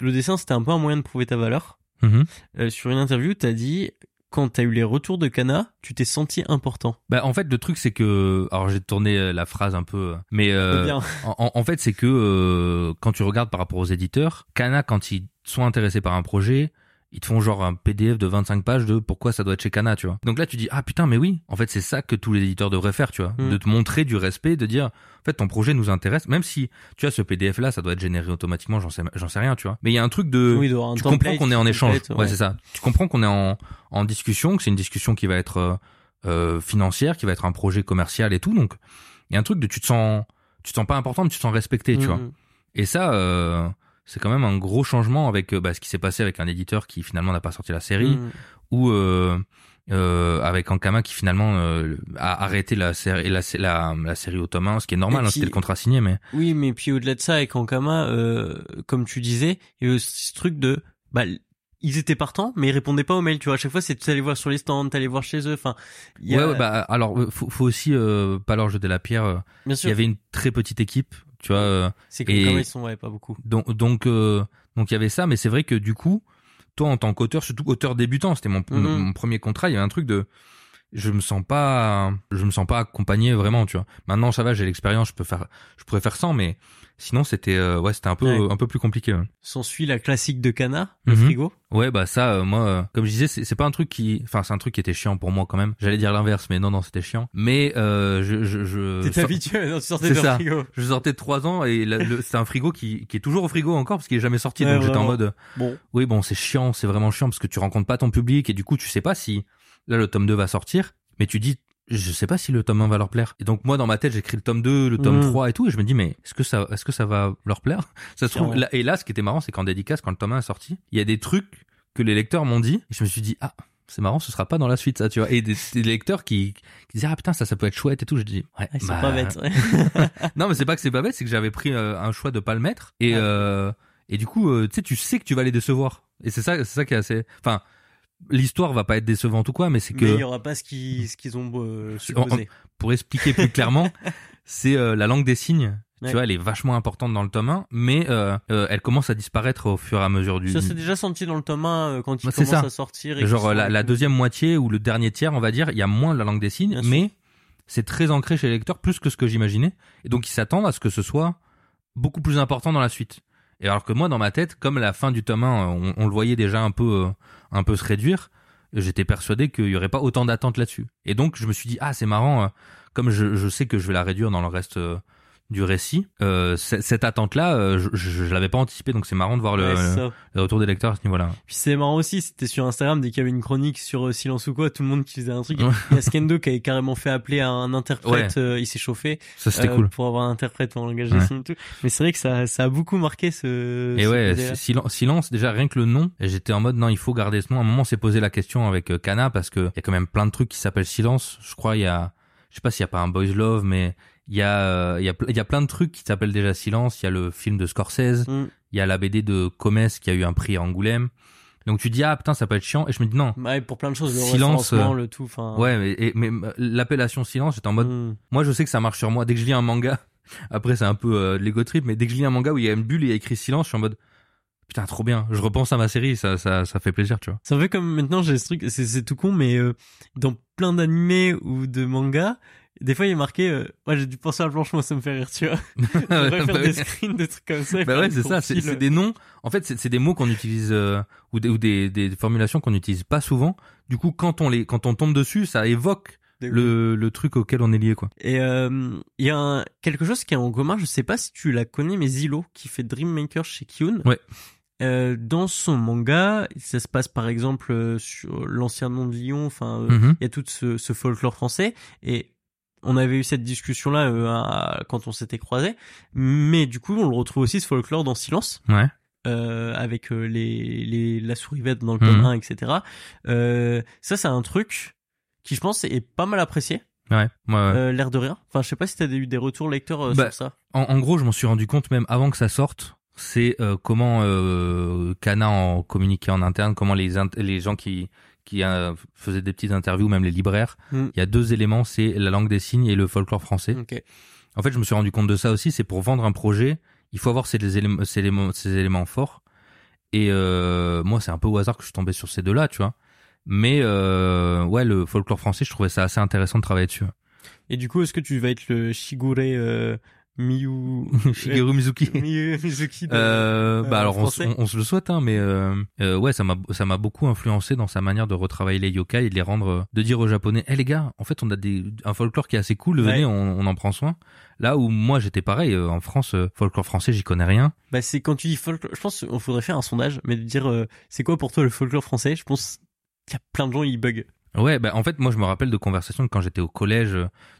le dessin c'était un peu un moyen de prouver ta valeur. Mhm. Euh, sur une interview, t'as dit quand t'as eu les retours de Kana, tu t'es senti important. Bah en fait, le truc c'est que, alors j'ai tourné euh, la phrase un peu, euh, mais euh, en, fait c'est que euh, quand tu regardes par rapport aux éditeurs, Kana quand ils sont intéressés par un projet, ils te font genre un PDF de 25 pages de pourquoi ça doit être chez Kana, tu vois. Donc là tu dis ah putain mais oui, en fait c'est ça que tous les éditeurs devraient faire, tu vois, Mm. de te montrer du respect, de dire en fait ton projet nous intéresse, même si tu as ce PDF là, ça doit être généré automatiquement, j'en sais j'en sais rien, tu vois. Mais il y a un truc de Oui, un tu comprends qu'on est en échange. template, ouais, c'est ça. Tu comprends qu'on est en, en discussion, que c'est une discussion qui va être euh, euh, financière, qui va être un projet commercial et tout. Donc, il y a un truc de tu te sens, tu te sens pas important, mais tu te sens respecté, tu Mm, vois. Et ça, euh, c'est quand même un gros changement avec euh, bah, ce qui s'est passé avec un éditeur qui finalement n'a pas sorti la série, Mm. ou euh, euh, avec Ankama qui finalement euh, a arrêté la série, la, la, la série 1, ce qui est normal, hein, c'était le contrat signé, mais Oui, mais puis au-delà de ça, avec Ankama, euh, comme tu disais, il y a aussi ce truc de, bah, ils étaient partants, mais ils répondaient pas aux mails, tu vois. À chaque fois, c'est t'allais voir sur les stands, t'allais voir chez eux, enfin. il y a- ouais, ouais, bah alors faut, faut aussi euh, pas leur jeter la pierre. euh, bien Il sûr. y avait une très petite équipe, tu vois. euh, C'est que et- ils sont, ouais, pas beaucoup. Donc, donc, euh, donc il y avait ça, mais c'est vrai que du coup, toi en tant qu'auteur, surtout auteur débutant, c'était mon, Mhm. mon premier contrat, il y avait un truc de je me sens pas je me sens pas accompagné vraiment, tu vois. Maintenant ça va, j'ai l'expérience, je peux faire je pourrais faire sans mais sinon c'était euh, ouais, c'était un peu Ouais. un peu plus compliqué. ouais. S'ensuit la classique de Cana, le Mhm. frigo. Ouais, bah ça, euh, moi, euh, comme je disais, c'est pas un truc qui, enfin, c'est un truc qui était chiant pour moi quand même. J'allais dire l'inverse, mais non, non, c'était chiant. Mais euh, je, je, je, sor- habitué, non, tu sortais ça. frigo. je sortais de trois ans et c'est un frigo qui, qui est toujours au frigo encore parce qu'il est jamais sorti. Ouais, donc j'étais en mode, Bon, oui, bon, c'est chiant, c'est vraiment chiant parce que tu rencontres pas ton public et du coup, tu sais pas si là le tome 2 va sortir, mais tu dis. Je sais pas si le tome 1 va leur plaire. Et donc moi dans ma tête j'écris le tome 2, le tome Mhm. 3 et tout et je me dis mais est-ce que ça est-ce que ça va leur plaire? [laughs] Ça se trouve là, et là ce qui était marrant c'est qu'en dédicace quand le tome 1 est sorti, il y a des trucs que les lecteurs m'ont dit et je me suis dit ah c'est marrant ce sera pas dans la suite ça tu vois et des, des lecteurs qui, qui disaient ah putain ça ça peut être chouette et tout je dis ouais ils sont bah, pas bêtes. ouais. [laughs] [laughs] non mais c'est pas que c'est pas bête c'est que j'avais pris euh, un choix de pas le mettre et Ouais. euh, et du coup euh, tu sais tu sais que tu vas les décevoir et c'est ça c'est ça qui est assez enfin l'histoire va pas être décevante ou quoi mais c'est que Mais il y aura pas ce qu'ils ce qu'ils ont euh, supposé. pour expliquer plus clairement [laughs] c'est euh, la langue des signes Ouais. tu vois elle est vachement importante dans le tome 1 mais euh, elle commence à disparaître au fur et à mesure du Ça s'est déjà senti dans le tome 1 euh, quand il Bah, c'est commence ça. à sortir. et Genre la, deuxième moitié ou le dernier tiers, on va dire, il y a moins de la langue des signes, Bien mais c'est très ancré chez les lecteurs plus que ce que j'imaginais. Et donc ils s'attendent à ce que ce soit beaucoup plus important dans la suite. Et alors que moi, dans ma tête, comme la fin du tome 1, on, le voyait déjà un peu, euh, un peu se réduire, j'étais persuadé qu'il y aurait pas autant d'attentes là-dessus. Et donc je me suis dit, ah c'est marrant, euh, comme je, je sais que je vais la réduire dans le reste euh, du récit, euh, cette attente-là, euh, je, je, je l'avais pas anticipé, donc c'est marrant de voir le, Ouais, le retour des lecteurs à ce niveau-là. Puis c'est marrant aussi, c'était sur Instagram, dès qu'il y avait une chronique sur euh, Silence ou quoi, tout le monde qui faisait un truc. Ouais. Il y a Skendo qui avait carrément fait appeler un interprète, euh, il s'est chauffé Ça c'était euh, cool. pour avoir un interprète en langage Ouais. des signes et tout. Mais c'est vrai que ça, ça a beaucoup marqué ce. Et ce ouais, silence, déjà rien que le nom, j'étais en mode non, il faut garder ce nom. À un moment, on s'est posé la question avec Kana parce que il y a quand même plein de trucs qui s'appellent silence. Je crois il y a, je sais pas s'il y a pas un boys love, mais il y a, euh, il y a, il y a plein de trucs qui s'appellent déjà silence. Il y a le film de Scorsese, Mm. il y a la BD de Comes qui a eu un prix à Angoulême. Donc tu dis ah putain ça peut être chiant et je me dis non. Ouais, pour plein de choses, le Silence, euh, le tout, enfin. Ouais mais, et- mais l'appellation silence j'étais en mode Mm. moi je sais que ça marche sur moi dès que je lis un manga. [laughs] Après c'est un peu euh, l'ego trip mais dès que je lis un manga où il y a une bulle et il y a écrit silence je suis en mode putain trop bien. Je repense à ma série ça ça ça fait plaisir tu vois. Un peu comme maintenant j'ai ce truc, c'est, c'est tout con, mais euh, dans plein d'animés ou de mangas, des fois il est marqué, euh, ouais j'ai dû penser à la planche, moi ça me fait rire, tu vois. [laughs] Devrait faire Bah des screens, des trucs comme ça. Bah ouais, c'est ça. C'est c'est des noms. En fait, c'est des mots qu'on utilise euh, ou, des, ou des, des formulations qu'on n'utilise pas souvent. Du coup, quand on les, quand on tombe dessus, ça évoque le, le truc auquel on est lié, quoi. Et euh, il y a un- quelque chose qui est en commun, je sais pas si tu la connais, mais Zilo, qui fait Dream Maker chez Kyun. Ouais. Euh, dans son manga, ça se passe par exemple euh, sur l'ancien nom de Lyon, enfin, euh, Mhm. il y a tout ce, ce folklore français, et on avait eu cette discussion-là euh, à- quand on s'était croisés, mais du coup, on le retrouve aussi, ce folklore, dans Silence, Ouais. euh, avec euh, les, les, la sourivette dans le tome 1, etc. Euh, ça, c'est un truc qui, je pense, est pas mal apprécié. Ouais. ouais, ouais. Euh, l'air de rien. Enfin, je sais pas si t'as eu des retours lecteurs euh, Bah, sur ça. En, en gros, je m'en suis rendu compte même avant que ça sorte. C'est euh, comment euh, Kana en communiquait en interne, comment les int- les gens qui qui faisaient des petites interviews, même les libraires. Mm. Il y a deux éléments, c'est la langue des signes et le folklore français. En fait, je me suis rendu compte de ça aussi. C'est pour vendre un projet, il faut avoir ces éléments, ces éléments, ces éléments forts. Et euh, moi, c'est un peu au hasard que je suis tombé sur ces deux-là, tu vois. Mais euh, ouais, le folklore français, je trouvais ça assez intéressant de travailler dessus. Et du coup, est-ce que tu vas être le Shigure euh, Miyu [laughs] Shigeru Mizuki. [laughs] Miyu Mizuki de... Euh, bah euh, alors on, se le souhaite hein, mais euh, euh, ouais ça m'a ça m'a beaucoup influencé dans sa manière de retravailler les yokai et de les rendre euh, de dire aux japonais hé les gars en fait on a des un folklore qui est assez cool venez Ouais. on, on en prend soin là où moi j'étais pareil euh, en France folklore français j'y connais rien Bah, c'est quand tu dis folklore. Je pense qu'il faudrait faire un sondage, mais de dire euh, c'est quoi pour toi le folklore français? Je pense qu'il y a plein de gens ils bug. Ouais, bah en fait, moi je me rappelle de conversations quand j'étais au collège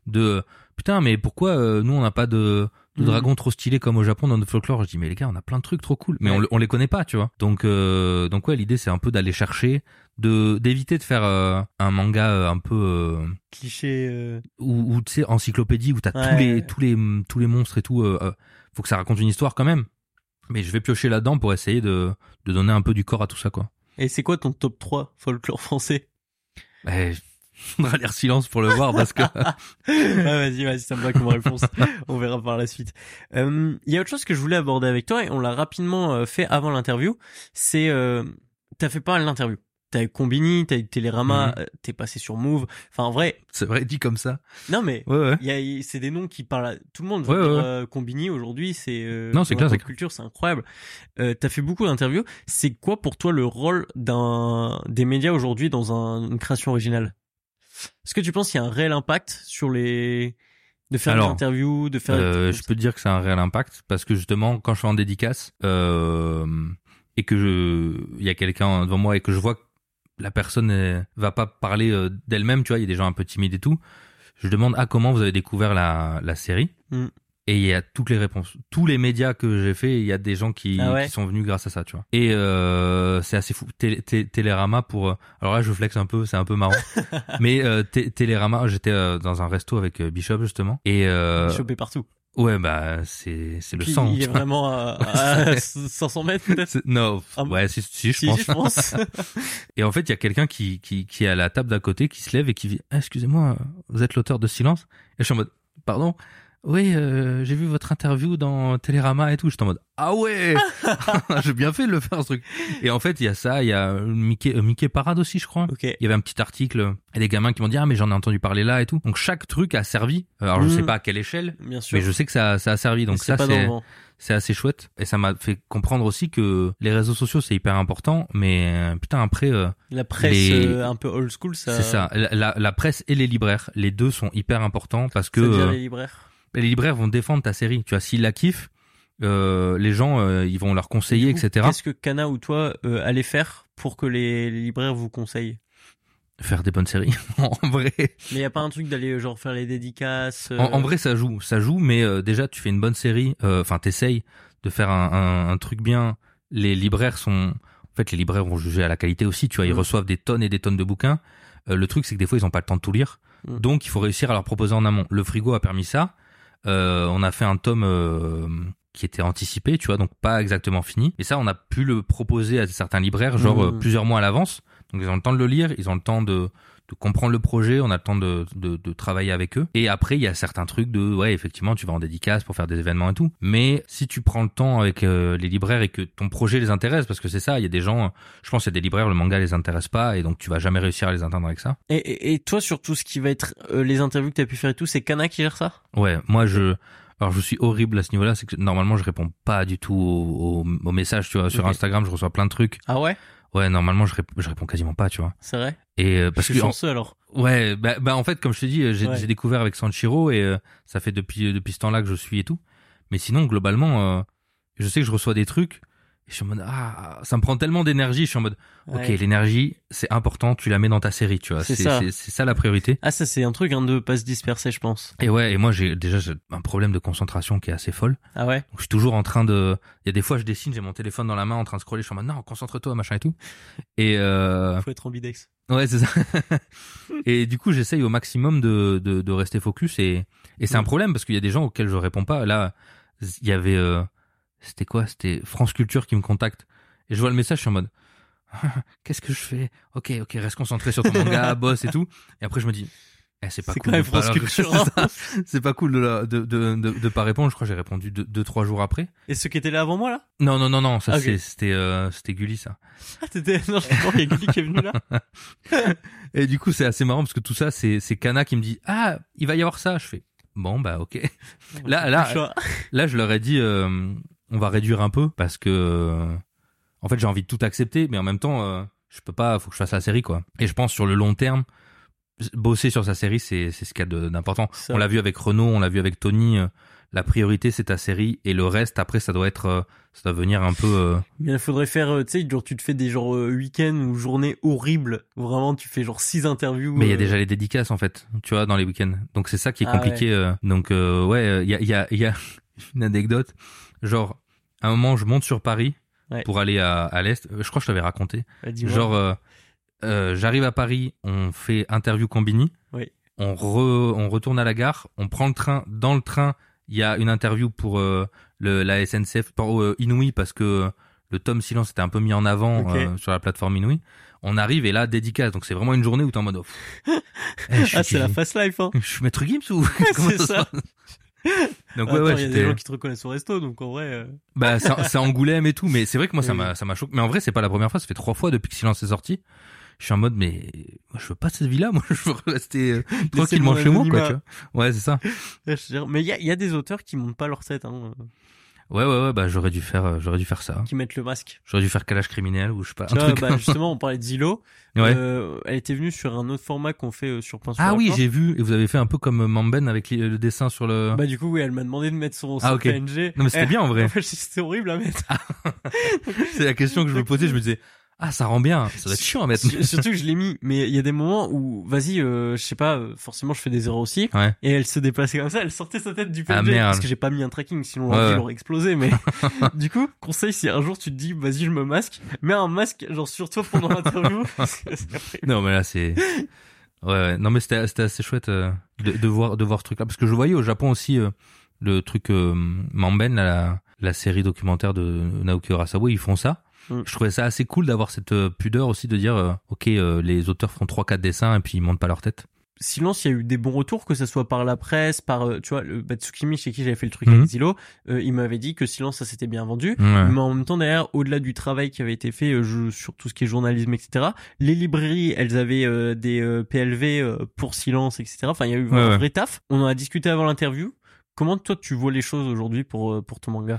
de putain, mais pourquoi euh, nous on n'a pas de, de Mhm. dragons trop stylés comme au Japon dans notre folklore? Je dis mais les gars, on a plein de trucs trop cool, mais Ouais. on, on les connaît pas, tu vois. Donc euh, donc ouais, l'idée c'est un peu d'aller chercher, de d'éviter de faire euh, un manga euh, un peu euh, Cliché. euh, où, où, tu sais encyclopédie où t'as Ouais. tous les tous les tous les monstres et tout. faut que ça raconte une histoire quand même. Mais je vais piocher là-dedans pour essayer de de donner un peu du corps à tout ça quoi. Et c'est quoi ton top 3 folklore français? [laughs] Ouais, faudra lire silence pour le voir parce que [laughs] ouais, vas-y, vas-y, ça me va comme réponse. on verra par la suite. Euh, Il y a autre chose que je voulais aborder avec toi et on l'a rapidement euh, fait avant l'interview. C'est, euh, t'as fait pas mal d'interviews. T'as eu Combini, t'as eu Télérama, euh, t'es passé sur Move. Enfin, en vrai, c'est vrai dit comme ça. non mais Ouais ouais. c'est des noms qui parlent à tout le monde. Ouais, dire, ouais. euh, Combini aujourd'hui, c'est euh, Non, c'est clair, la c'est culture, c'est incroyable. Euh, t'as fait beaucoup d'interviews. C'est quoi pour toi le rôle d'un des médias aujourd'hui dans un- une création originale? Est-ce que tu penses qu'il y a un réel impact sur les de faire Alors, des interviews, de faire Euh, je peux te dire que c'est un réel impact parce que justement quand je suis en dédicace euh, et que je il y a quelqu'un devant moi et que je vois que la personne va pas parler euh, d'elle-même, tu vois, il y a des gens un peu timides et tout. Je demande ah comment vous avez découvert la la série? Mm. Et il y a toutes les réponses. Tous les médias que j'ai fait, il y a des gens qui, Ah ouais qui sont venus grâce à ça, tu vois. Et euh, c'est assez fou. Télé- Té- Télérama pour euh, alors là je flex un peu, c'est un peu marrant. [laughs] Mais euh, Té- Télérama, j'étais euh, dans un resto avec euh, Bishop justement et euh, ça chopé partout. Ouais, bah c'est c'est le Puis sang. il est vraiment à, à [laughs] 500 mètres peut-être. Non, Ah ouais, si, si, je Si, pense. si, je pense. [laughs] Et en fait, il y a quelqu'un qui, qui qui est à la table d'à côté, qui se lève et qui dit ah, "Excusez-moi, vous êtes l'auteur de Silence?" Et je suis en mode "Pardon?" Oui, euh, j'ai vu votre interview dans Télérama et tout. J'étais en mode ah ouais, [laughs] j'ai bien fait de le faire ce truc. Et en fait, il y a ça, il y a Mickey, euh, Mickey Parade aussi, je crois. Il y avait un petit article et des gamins qui m'ont dit ah mais j'en ai entendu parler là et tout. Donc chaque truc a servi. Alors je Mhm. sais pas à quelle échelle, Bien sûr. mais je sais que ça ça a servi. Donc ça c'est c'est assez chouette et ça m'a fait comprendre aussi que les réseaux sociaux c'est hyper important mais euh, putain après euh, La presse les- euh, un peu old school, ça. c'est ça la, la- la presse et les libraires les deux sont hyper importants parce que euh, les libraires. Les libraires vont défendre ta série. Tu vois s'ils la kiffent euh, les gens euh, ils vont leur conseiller coup, etc Qu'est-ce que Kana ou toi euh, allez faire pour que les, les libraires vous conseillent? Faire des bonnes séries [laughs] en vrai. Mais y a pas un truc d'aller euh, genre faire les dédicaces euh, en, en vrai ça joue. Ça joue mais euh, déjà tu fais une bonne série euh, enfin t'essayes de faire un, un, un truc bien. Les libraires sont en fait les libraires vont juger à la qualité aussi tu vois. Ils Mm. reçoivent des tonnes et des tonnes de bouquins. Euh, le truc c'est que des fois ils ont pas le temps de tout lire. Mm. donc il faut réussir à leur proposer en amont. Le frigo a permis ça. Euh, on a fait un tome euh, qui était anticipé tu vois donc pas exactement fini et ça on a pu le proposer à certains libraires genre Mm. euh, plusieurs mois à l'avance donc ils ont le temps de le lire ils ont le temps de de comprendre le projet, on a le temps de, de, de travailler avec eux. Et après, il y a certains trucs de, ouais, effectivement, tu vas en dédicace pour faire des événements et tout. Mais si tu prends le temps avec euh, les libraires et que ton projet les intéresse, parce que c'est ça, il y a des gens, je pense, qu'il y a des libraires, le manga les intéresse pas, et donc tu vas jamais réussir à les atteindre avec ça. Et, et, et toi, sur tout ce qui va être euh, les interviews que t'as pu faire et tout, c'est Kana qui gère ça? Ouais, moi je, alors je suis horrible à ce niveau-là, c'est que normalement je réponds pas du tout aux, aux, aux messages, tu vois, sur. Instagram, je reçois plein de trucs. Ah ouais? Ouais, normalement je, réponds, je réponds quasiment pas, tu vois. C'est vrai? Et euh, Parce je que suis en- chanceux alors. Ouais, bah, bah en fait, comme je te dis, euh, j'ai Ouais. découvert avec Sanchiro et euh, ça fait depuis depuis ce temps-là que je suis et tout. Mais sinon, globalement, euh, je sais que je reçois des trucs je suis en mode ah, ça me prend tellement d'énergie. Je suis en mode ok, Ouais. l'énergie c'est important, tu la mets dans ta série, tu vois. C'est ça. ça la priorité. Ah ça c'est un truc hein, de pas se disperser, je pense. Et ouais, et moi j'ai déjà j'ai un problème de concentration qui est assez folle. Ah ouais? Donc, je suis toujours en train de. Il y a des fois je dessine, j'ai mon téléphone dans la main en train de scroller. Je suis en mode non, concentre-toi, machin et tout. Et euh, Faut être ambidex. Ouais, c'est ça. [laughs] et du coup, j'essaye au maximum de, de, de rester focus et, et c'est un Mm. problème parce qu'il y a des gens auxquels je réponds pas. Là, il y avait, euh, c'était quoi? C'était France Culture qui me contacte et je vois le message, je suis en mode, [laughs] qu'est-ce que je fais? Ok, ok, reste concentré sur ton manga, [laughs] boss et tout. Et après, je me dis, eh, c'est pas cool. de pas Culture, [laughs] C'est pas cool de, de, de, de, pas répondre. Je crois que j'ai répondu deux, deux, trois jours après. Et ceux qui étaient là avant moi là? Non, non, non, non, ça Ah, ok. c'est- c'était, euh, c'était Gulli, ça. Ah t'étais... Non, je comprends, il y a Gulli qui est venu là. Et du coup, c'est assez marrant parce que tout ça, c'est, c'est Kana qui me dit, ah, il va y avoir ça. Je fais, bon, bah, ok. Là- là- choix. Là, je leur ai dit, euh, on va réduire un peu parce que, euh, en fait, j'ai envie de tout accepter, mais en même temps, euh, je peux pas, faut que je fasse la série, quoi. Et je pense sur le long terme, bosser sur sa série, c'est, c'est ce qu'il y a de- d'important. On l'a vu avec Renault, on l'a vu avec Tony. euh, la priorité, c'est ta série et le reste, après, ça doit être, euh, ça doit venir un peu. euh, Mais il faudrait faire, tu sais, genre tu te fais des genre week-ends ou journées horribles. Où vraiment tu fais genre six interviews. Mais il y a déjà les dédicaces en fait, tu vois, dans les week-ends. Donc c'est ça qui est Ah compliqué. Donc euh, ouais, il y a, il y, a, il y a [laughs] une anecdote. Genre, à un moment, je monte sur Paris Ouais. pour aller à, à l'est. Euh, Je crois que je t'avais raconté. Genre, euh, euh, j'arrive à Paris, on fait interview Combini. Oui. On, re, on retourne à la gare, on prend le train. Dans le train, il y a une interview pour euh, le, la SNCF, pour Inouï, parce que le tome silence était un peu mis en avant euh, sur la plateforme Inouï. On arrive et là dédicace, donc c'est vraiment une journée où t'es en mode. oh, pff. [laughs] Eh, Ah, c'est la fast life, hein. [laughs] Je suis maître Gims ou [laughs] comment c'est se ça. Donc ouais Attends, ouais, il y a des gens qui te reconnaissent au resto, donc en vrai. euh, Bah c'est Angoulême et tout, mais c'est vrai que moi ça m'a ça m'a choqué. Mais en vrai c'est pas la première fois, ça fait trois fois depuis que Silence est sorti. Je suis en mode mais moi, je veux pas cette vie là, moi je veux rester euh, tranquillement chez moi quoi. Tu vois ouais c'est ça. [laughs] Mais il y a, il y a des auteurs qui montent pas leur tête, hein, Ouais ouais ouais bah j'aurais dû faire euh, j'aurais dû faire ça. qui mettent le masque. J'aurais dû faire calage criminel ou je sais pas. Tu un vois, truc. bah, justement, on parlait de Zillow. ouais. Euh, elle était venue sur un autre format qu'on fait euh, sur sur Ah oui, j'ai vu. Et vous avez fait un peu comme Mamben avec li- le dessin sur le. Bah du coup, oui, elle m'a demandé de mettre son, son Ah, ok. PNG. non mais c'était Eh, bien en vrai. [laughs] en fait, c'était horrible à mettre. [laughs] C'est la question que je me posais. Je me disais ah ça rend bien. Ça doit être chiant à mettre. Sur- Surtout que je l'ai mis, mais il y a des moments où, vas-y, euh, je sais pas, euh, forcément je fais des erreurs aussi. Ouais. Et elle se déplaçait comme ça, elle sortait sa tête du PNG Ah, merde. parce que j'ai pas mis un tracking, sinon Ouais, l'ordi ouais. aurait explosé. Mais [laughs] du coup, conseil si un jour tu te dis, vas-y, je me masque, mets un masque genre sur toi pendant l'interview. [laughs] Non mais là c'est. Ouais, ouais. Non mais c'était c'était assez chouette euh, de, de voir de voir ce truc là parce que je voyais au Japon aussi euh, le truc euh, Mamben là, la la série documentaire de Naoki Urasawa ils font ça. Mm. Je trouvais ça assez cool d'avoir cette euh, pudeur aussi de dire euh, ok euh, les auteurs font trois quatre dessins et puis ils montent pas leur tête. Silence, il y a eu des bons retours, que ce soit par la presse, par, tu vois, le bah, Tsukimi chez qui j'avais fait le truc Mhm. avec Zillow, euh, il m'avait dit que Silence, ça s'était bien vendu. Mais en même temps, derrière, au-delà du travail qui avait été fait euh, je- sur tout ce qui est journalisme, etc., les librairies, elles avaient euh, des PLV pour silence, etc. Enfin, il y a eu Ouais, un ouais. vrai taf. On en a discuté avant l'interview. Comment toi tu vois les choses aujourd'hui pour pour ton manga?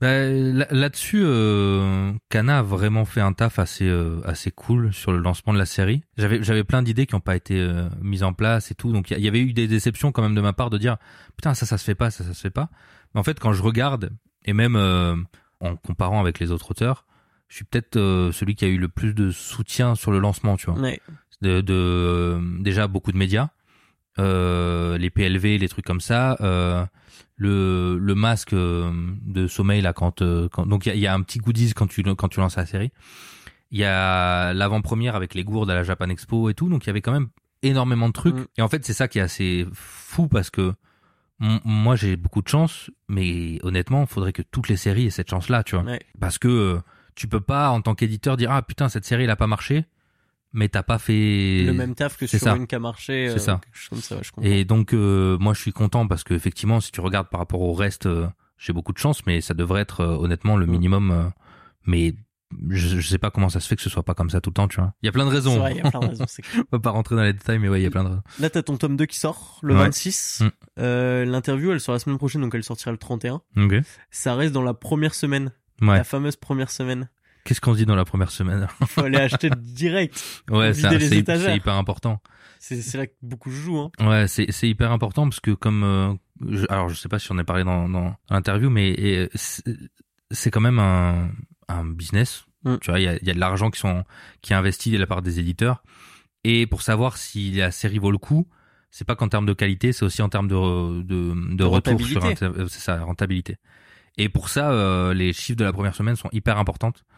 Bah, là- Là-dessus, euh, Kana a vraiment fait un taf assez euh, assez cool sur le lancement de la série. J'avais j'avais plein d'idées qui n'ont pas été euh, mises en place et tout, donc il y, avait eu des déceptions quand même de ma part de dire putain ça ça se fait pas, ça ça se fait pas. Mais en fait, quand je regarde et même euh, en comparant avec les autres auteurs, je suis peut-être euh, celui qui a eu le plus de soutien sur le lancement, tu vois. Ouais. De, de euh, déjà beaucoup de médias, euh, les PLV, les trucs comme ça. Euh, le, le masque euh, de sommeil là quand, euh, quand donc il y y a un petit goodies quand tu quand tu lances la série il y a l'avant-première avec les gourdes à la Japan Expo et tout donc il y avait quand même énormément de trucs Mm. et en fait c'est ça qui est assez fou parce que moi j'ai beaucoup de chance mais honnêtement il faudrait que toutes les séries aient cette chance là tu vois Ouais. parce que tu peux pas en tant qu'éditeur dire ah putain cette série elle a pas marché mais t'as pas fait Le même taf que c'est sur ça. une qui a marché. C'est euh, ça. Comme ça, je et donc euh, moi je suis content parce que effectivement si tu regardes par rapport au reste euh, j'ai beaucoup de chance mais ça devrait être euh, honnêtement le Mm. minimum mais je, je sais pas comment ça se fait que ce soit pas comme ça tout le temps tu vois il y a plein de C'est raisons vrai, il y a plein de raisons. c'est [laughs] on va pas rentrer dans les détails mais ouais il y a plein de raisons Là, t'as ton tome 2 qui sort le Ouais. 26. Mm. Euh, L'interview, elle sort la semaine prochaine, donc elle sortira le 31. ok Ça reste dans la première semaine, ouais la fameuse première semaine. Qu'est-ce qu'on se dit dans la première semaine [laughs] Il faut aller acheter direct. ouais c'est hyper important C'est là que beaucoup jouent. Hein. Ouais, c'est c'est hyper important parce que comme euh, je, alors je sais pas si on en a parlé dans dans l'interview mais et, c'est quand même un un business. Mm. Tu vois, il y a, y a de l'argent qui sont qui est investi de la part des éditeurs et pour savoir si la série vaut le coup, c'est pas qu'en termes de qualité, c'est aussi en termes de de, de, retour sur euh, c'est ça, rentabilité. Et pour ça, euh, les chiffres de la première semaine sont hyper importantes, euh,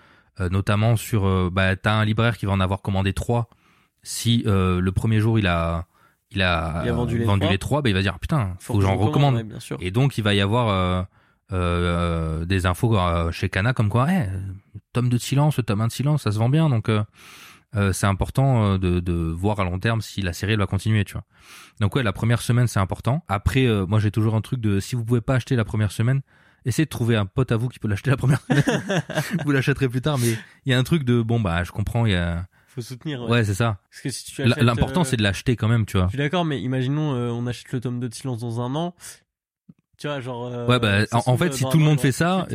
notamment sur euh, bah t'as un libraire qui va en avoir commandé trois. Si euh, le premier jour il a il a, Il a vendu les vendu trois. les trois, bah, il va dire putain, faut, que je j'en recommande. ouais, bien sûr. Et donc il va y avoir euh, euh, des infos euh, chez Kana comme quoi, eh, tome de silence, tome 1 de silence, ça se vend bien, donc euh, euh, c'est important euh, de, de voir à long terme si la série elle va continuer, tu vois. Donc ouais, la première semaine c'est important. Après, euh, moi j'ai toujours un truc de si vous pouvez pas acheter la première semaine, essayez de trouver un pote à vous qui peut l'acheter la première semaine. [laughs] vous l'achèterez plus tard, mais il y a un truc de bon bah je comprends, il y a Faut soutenir. Ouais. ouais c'est ça. Parce que si tu achètes, L'important euh, c'est de l'acheter quand même, tu vois. Je suis d'accord, mais imaginons euh, on achète le tome 2 de Silence dans un an. Tu vois, genre. euh, Ouais, bah, en, fait, si tout le monde fait ça,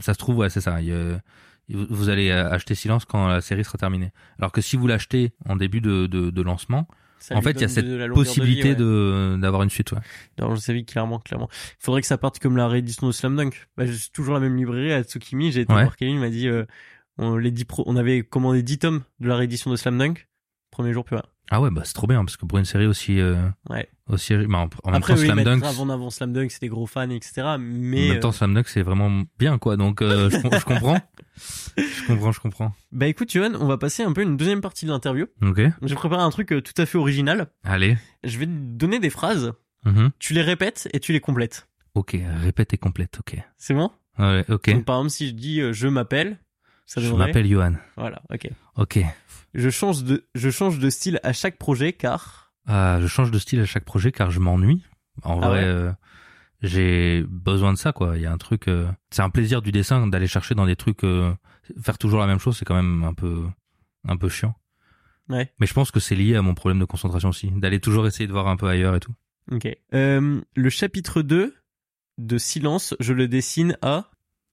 ça se trouve, ouais, c'est ça. Il vous allez acheter silence quand la série sera terminée. Alors que si vous l'achetez en début de, de, de lancement, Ça en fait, il y a cette de possibilité ouais. d'avoir une suite. Ouais. Je savais clairement, clairement. Il faudrait que ça parte comme la réédition de Slam Dunk. Bah, je suis toujours la même librairie à Tsukimi. J'ai été Ouais. voir Kevin, il m'a dit, euh, on, les 10 pro- on avait commandé 10 tomes de la réédition de Slam Dunk. Premier jour, plus rien. Ah ouais, bah c'est trop bien parce que pour une série aussi euh, Ouais. aussi bah, en, en même Après, temps oui, Slam Dunk, grave en avant Slam Dunk, c'est des gros fans, etc. en Mais, même temps euh, Slam Dunk c'est vraiment bien quoi. Donc euh, je, com- je comprends, je comprends, je comprends. bah écoute, Johan, on va passer un peu une deuxième partie de l'interview. Ok, J'ai préparé un truc tout à fait original. allez. Je vais te donner des phrases. Mhm. Tu les répètes et tu les complètes. Ok, répète et complète. Ok, C'est bon? Ouais, ok. Donc, par exemple, si je dis euh, je m'appelle, ça Je m'appelle Johan. Voilà, ok. Ok. Je change de, je change de style à chaque projet car. Ah, je change de style à chaque projet car je m'ennuie. En Ah vrai, ouais euh, j'ai besoin de ça, quoi. Il y a un truc. euh, C'est un plaisir du dessin d'aller chercher dans des trucs. euh, Faire toujours la même chose, c'est quand même un peu, un peu chiant. Ouais. Mais je pense que c'est lié à mon problème de concentration aussi, d'aller toujours essayer de voir un peu ailleurs et tout. Ok. Le chapitre 2 de Silence, je le dessine à.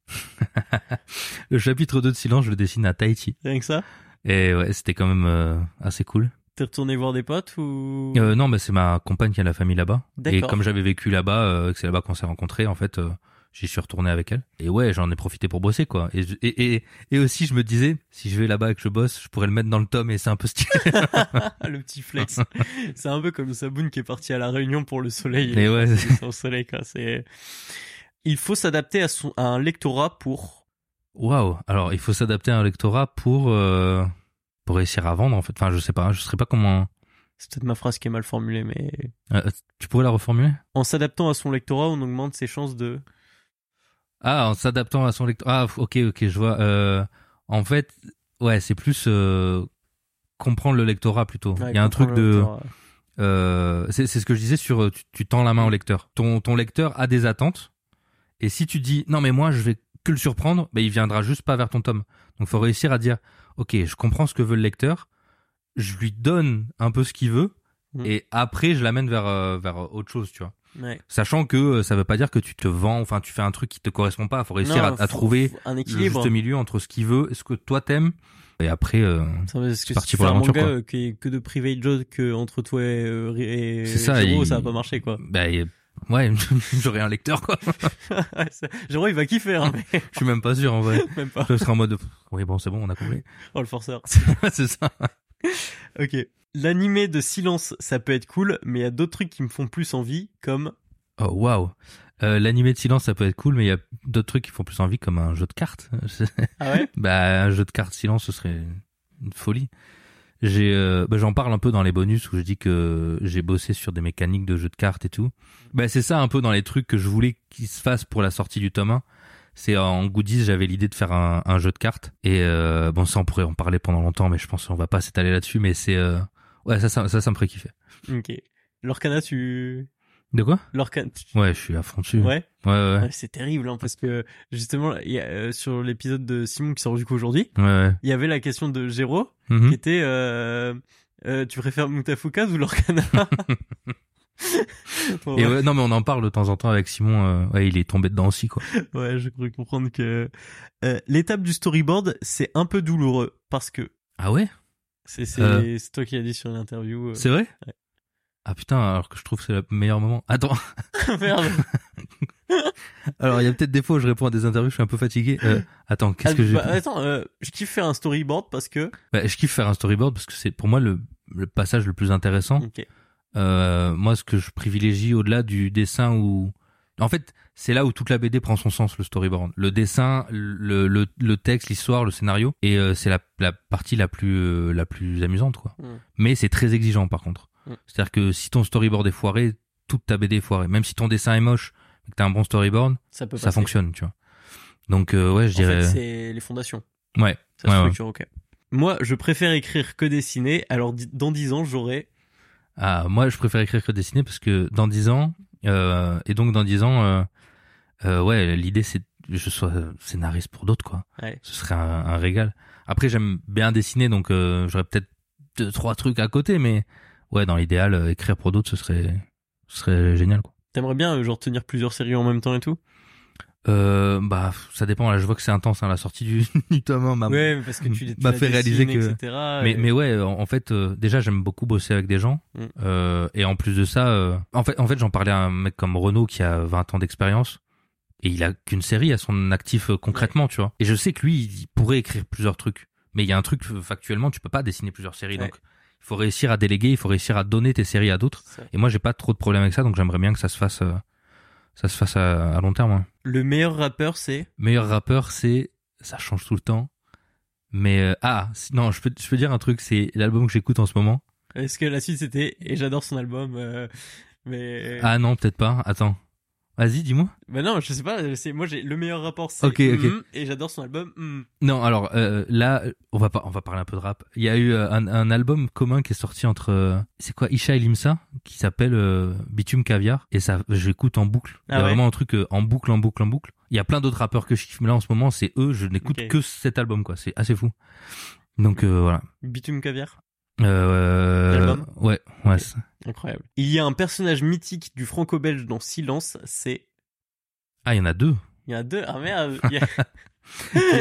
[laughs] Le chapitre 2 de Silence, je le dessine à Tahiti. Rien que ça? Et ouais, c'était quand même euh, assez cool. T'es retourné voir des potes ou? Euh, non, bah c'est ma compagne qui a la famille là-bas. Et comme j'avais vécu là-bas, euh, que c'est là-bas qu'on s'est rencontrés, en fait, euh, j'y suis retourné avec elle. Et ouais, j'en ai profité pour bosser, quoi. Et, et, et, et aussi, je me disais, si je vais là-bas et que je bosse, je pourrais le mettre dans le tome et c'est un peu stylé. [laughs] le petit flex. c'est un peu comme Saboun qui est parti à la Réunion pour le soleil. Et ouais, C'est son soleil, quoi. C'est. Il faut s'adapter à, son... à un lectorat pour. Waouh. Alors, il faut s'adapter à un lectorat pour, euh, pour réussir à vendre, en fait. Enfin, je sais pas, je sais pas comment. C'est peut-être ma phrase qui est mal formulée, mais. Euh, tu pourrais la reformuler? En s'adaptant à son lectorat, on augmente ses chances de. Ah, en s'adaptant à son lecteur. Ah, ok, ok, je vois. Euh, en fait, ouais, c'est plus comprendre le lectorat plutôt. Ouais, Il y a un truc de. lectorat. Euh, c'est c'est ce que je disais sur tu, tu tends la main au lecteur. Ton, ton lecteur a des attentes. Et si tu dis non mais moi je vais que le surprendre, bah, il viendra juste pas vers ton tome. Donc faut réussir à dire ok je comprends ce que veut le lecteur, je lui donne un peu ce qu'il veut Mhm. et après je l'amène vers euh, vers autre chose tu vois. Ouais. Sachant que euh, ça veut pas dire que tu te vends, enfin tu fais un truc qui te correspond pas. Faut réussir Non, à, à faut- trouver un le équilibre. juste milieu entre ce qu'il veut et ce que toi t'aimes. Et après euh, que C'est si parti tu pour l'aventure, est que de private joke entre toi et, et c'est ça. Il- ça va pas marcher quoi. Bah, ouais, [laughs] j'aurais un lecteur quoi. [laughs] Jiro il va kiffer hein, mais [laughs] Je suis même pas sûr en vrai. même pas. Je serais en mode oui bon c'est bon on a compris. Oh le forceur. c'est ça. ok. L'animé de silence, ça peut être cool, mais il y a d'autres trucs qui me font plus envie, comme Oh waouh. Euh, L'animé de silence ça peut être cool mais il y a d'autres trucs qui font plus envie comme un jeu de cartes. ah ouais? bah un jeu de cartes silence ce serait une folie. J'ai euh, bah, j'en parle un peu dans les bonus où je dis que j'ai bossé sur des mécaniques de jeu de cartes et tout. Bah c'est ça un peu dans les trucs que je voulais qu'ils se fassent pour la sortie du tome 1. C'est en goodies, j'avais l'idée de faire un, un jeu de cartes et euh, bon ça on pourrait en parler pendant longtemps mais je pense qu'on va pas s'étaler là-dessus mais c'est euh, ouais ça ça ça, ça me ferait kiffer. Ok. Lorcana, tu De quoi? Lorcana, tu- Ouais, je suis à fond dessus. ouais. Ouais ouais. Ouais, c'est terrible hein, parce que justement il y a, euh, sur l'épisode de Simon qui sort du coup aujourd'hui, Ouais ouais. il y avait la question de Jero Mhm. qui était euh, euh, tu préfères Mutafukaz ou Lorcana [laughs] [laughs] Bon, Et ouais, ouais, non mais on en parle de temps en temps avec Simon. ouais, il est tombé dedans aussi quoi. ouais, je crois comprendre que l'étape du storyboard c'est un peu douloureux parce que Ah ouais? c'est toi qui as dit sur l'interview. C'est vrai? Ouais. Ah putain, alors que je trouve que c'est le meilleur moment. Attends, [laughs] Merde. [laughs] alors il y a peut-être des fois où je réponds à des interviews, je suis un peu fatigué. Euh, attends, qu'est-ce Ah, que j'ai bah, attends, euh, je kiffe faire un storyboard parce que Bah, Je kiffe faire un storyboard parce que c'est pour moi le, le passage le plus intéressant. ok Euh, moi, ce que je privilégie au-delà du dessin ou... En fait, c'est là où toute la BD prend son sens, le storyboard. Le dessin, le, le, le texte, l'histoire, le scénario, et c'est la, la partie la plus, la plus amusante, quoi. Mm. Mais c'est très exigeant, par contre. Mm. C'est-à-dire que si ton storyboard est foiré, toute ta BD est foirée. Même si ton dessin est moche, que t'as un bon storyboard, ça peut ça fonctionne, tu vois. Donc, euh, ouais, je En dirais... fait, c'est les fondations. ouais. Ça Ouais, ouais. structure, ok. Moi, je préfère écrire que dessiner. Alors, dans 10 ans, j'aurai. Ah, moi, je préfère écrire que dessiner parce que dans 10 ans, euh, et donc dans 10 ans, euh, euh, ouais, l'idée c'est que je sois scénariste pour d'autres, quoi. Ouais. Ce serait un, un régal. Après, j'aime bien dessiner, donc euh, j'aurais peut-être deux, trois trucs à côté, mais ouais, dans l'idéal, euh, écrire pour d'autres, ce serait, ce serait génial, quoi. T'aimerais bien, euh, genre, tenir plusieurs séries en même temps et tout? Euh, bah, ça dépend. Là, je vois que c'est intense, hein, la sortie du, [laughs] du tome 1 m'a- Ouais, parce que tu, tu fait réaliser que- etc., Mais, et- mais ouais, en en fait, euh, déjà j'aime beaucoup bosser avec des gens. Mm. Euh, et en plus de ça, euh, en fait, en fait, j'en parlais à un mec comme Renaud qui a 20 ans d'expérience. Et il a qu'une série à son actif euh, concrètement, tu vois. Et je sais que lui, il pourrait écrire plusieurs trucs. Mais il y a un truc, euh, factuellement, tu peux pas dessiner plusieurs séries. Ouais. Donc, il faut réussir à déléguer, il faut réussir à donner tes séries à d'autres. Et moi, j'ai pas trop de problème avec ça, donc j'aimerais bien que ça se fasse, euh, ça se fasse à, à long terme. hein. Le meilleur rappeur, c'est? Meilleur rappeur, c'est, ça change tout le temps. Mais, euh, ah, si- non, je peux, je peux dire un truc, c'est l'album que j'écoute en ce moment. Est-ce que la suite c'était. Et j'adore son album, euh, mais. Ah non, peut-être pas. Attends. Vas-y, dis-moi. Bah non, je sais pas. C'est moi j'ai le meilleur rapport. C'est Ok, ok. mm, et j'adore son album. mm. Non, alors euh, là, on va pas, on va parler un peu de rap. Il y a eu euh, un, un album commun qui est sorti entre, euh, c'est quoi, Isha et Limsa, qui s'appelle Bitume Caviar, et ça, j'écoute en boucle. Il y Ah a ouais vraiment un truc en boucle, en boucle, en boucle. Il y a plein d'autres rappeurs que je kiffe, mais là en ce moment, c'est eux. Je n'écoute que cet album, quoi. C'est assez fou. Donc voilà. Bitume caviar. Euh, L'album ouais, ouais. Incroyable. Il y a un personnage mythique du franco-belge dans Silence. C'est Ah, il y en a deux. il y en a deux. Ah merde. [laughs] il y a-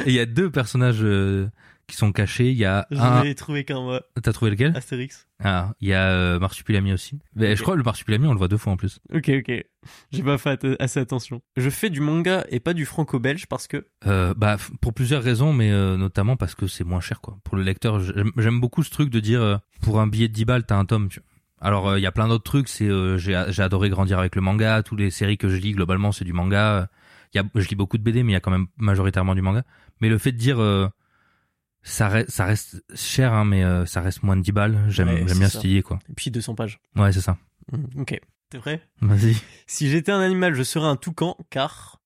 Et il y a deux personnages euh, qui sont cachés. Il y a J'en un. ai trouvé qu'un moi. T'as trouvé lequel Astérix. Ah, il y a euh, Marsupilami aussi. Mais je crois que le Marsupilami, on le voit deux fois en plus. Ok, ok. J'ai pas fait assez attention. Je fais du manga et pas du franco-belge parce que. Euh, bah, pour plusieurs raisons, mais euh, notamment parce que c'est moins cher, quoi. Pour le lecteur, j'aime beaucoup ce truc de dire, euh, pour un billet de 10 balles, t'as un tome, tu vois. Alors, il y a plein d'autres trucs, c'est, j'ai adoré grandir avec le manga, toutes les séries que je lis, globalement, c'est du manga. Y a, je lis beaucoup de BD, mais il y a quand même majoritairement du manga. Mais le fait de dire, ça, reste, ça reste cher, hein, mais euh, ça reste moins de 10 balles, j'aime Ouais, bien idée, quoi. Et puis 200 pages. Ouais, c'est ça. Mm, Ok. T'es vrai Vas-y. Si j'étais un animal, je serais un toucan car.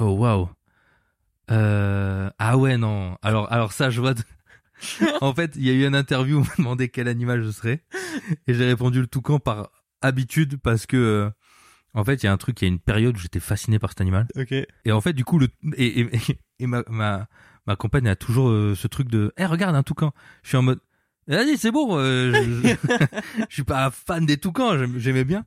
Oh, waouh. Euh, ah ouais, non. Alors, alors ça, je vois... de- [laughs] en fait, il y a eu une interview où on m'a demandé quel animal je serais. Et j'ai répondu le toucan par habitude parce que... euh, en fait, il y a un truc, il y a une période où j'étais fasciné par cet animal. Ok. Et en fait, du coup, le et, et, et ma, ma, ma compagne a toujours euh, ce truc de Eh, regarde un toucan !» Je suis en mode « Vas-y, c'est bon, euh, je, je, [laughs] je suis pas fan des toucans, j'aimais bien. »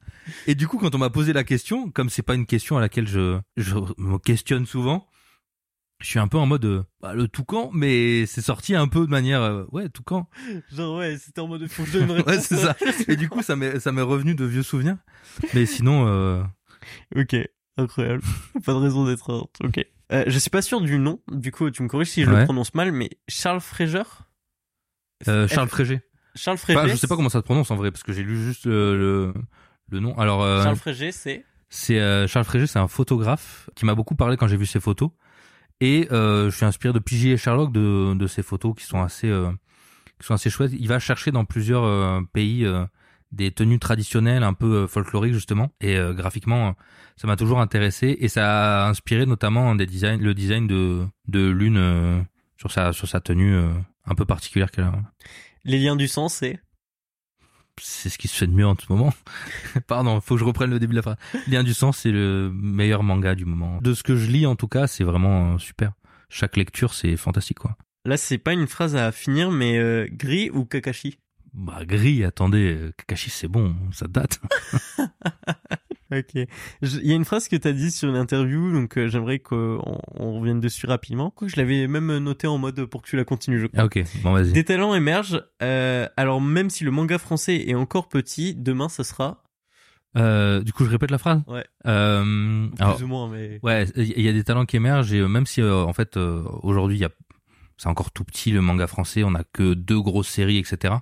Et du coup, quand on m'a posé la question, comme c'est pas une question à laquelle je, je me questionne souvent, je suis un peu en mode euh, bah, le toucan, mais c'est sorti un peu de manière euh, ouais toucan. Genre, ouais, c'était en mode faut que je [laughs] donne une. Ouais, c'est ça. Et du coup, ça m'est ça m'est revenu de vieux souvenirs. Mais sinon, euh, Ok. Incroyable. pas de raison d'être. Ok. Euh, je suis pas sûr du nom. Du coup, tu me corriges si je Ouais. le prononce mal, mais Charles Fraser? Euh, Charles Frégé. Charles Frégé. Enfin, je sais pas comment ça se prononce en vrai parce que j'ai lu juste le, le, le nom. Alors, euh, Charles Frégé, c'est? c'est euh, Charles Frégé, c'est un photographe qui m'a beaucoup parlé quand j'ai vu ses photos. Et euh, je suis inspiré de Pigi et Sherlock de, de ses photos qui sont assez euh, qui sont assez chouettes. Il va chercher dans plusieurs euh, pays euh, des tenues traditionnelles un peu euh, folkloriques justement. Et euh, graphiquement, euh, ça m'a toujours intéressé et ça a inspiré notamment des designs, le design de de l'une euh, sur sa sur sa tenue euh, un peu particulière qu'elle a. Les liens du sang, c'est? c'est ce qui se fait de mieux en ce moment. [laughs] Pardon, faut que je reprenne le début de la phrase. Lien du sang, c'est le meilleur manga du moment. De ce que je lis, en tout cas, c'est vraiment super. Chaque lecture, c'est fantastique, quoi. Là, c'est pas une phrase à finir, mais gris ou Kakashi? Bah, gris, attendez, Kakashi, c'est bon, ça date. [laughs] Ok. Il y a une phrase que t'as dit sur une interview, donc euh, j'aimerais qu'on on revienne dessus rapidement. Quoi, je l'avais même noté en mode pour que tu la continues, je crois. Ah, ok, bon, vas-y. Des talents émergent. euh, alors même si le manga français est encore petit, demain ça sera? Euh, du coup, je répète la phrase? Ouais. Euh, plus alors, ou moins, mais Ouais, il y a des talents qui émergent et même si euh, en fait euh, aujourd'hui il y a c'est encore tout petit le manga français, on a que deux grosses séries etc.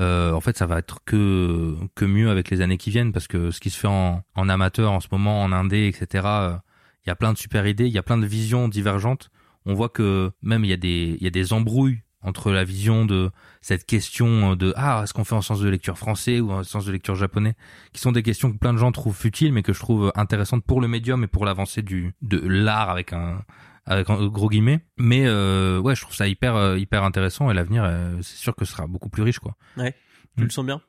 Euh, en fait ça va être que que mieux avec les années qui viennent parce que ce qui se fait en, en amateur en ce moment en indé etc. euh, Il y a plein de super idées, il y a plein de visions divergentes. On voit que même il y a des il y a des embrouilles entre la vision de cette question de ah est-ce qu'on fait en sens de lecture français ou en sens de lecture japonais qui sont des questions que plein de gens trouvent futiles, mais que je trouve intéressantes pour le médium et pour l'avancée du de l'art avec un avec gros guillemets. Mais euh, ouais, je trouve ça hyper euh, hyper intéressant et l'avenir, euh, c'est sûr que ce sera beaucoup plus riche quoi. tu Mm. le sens bien?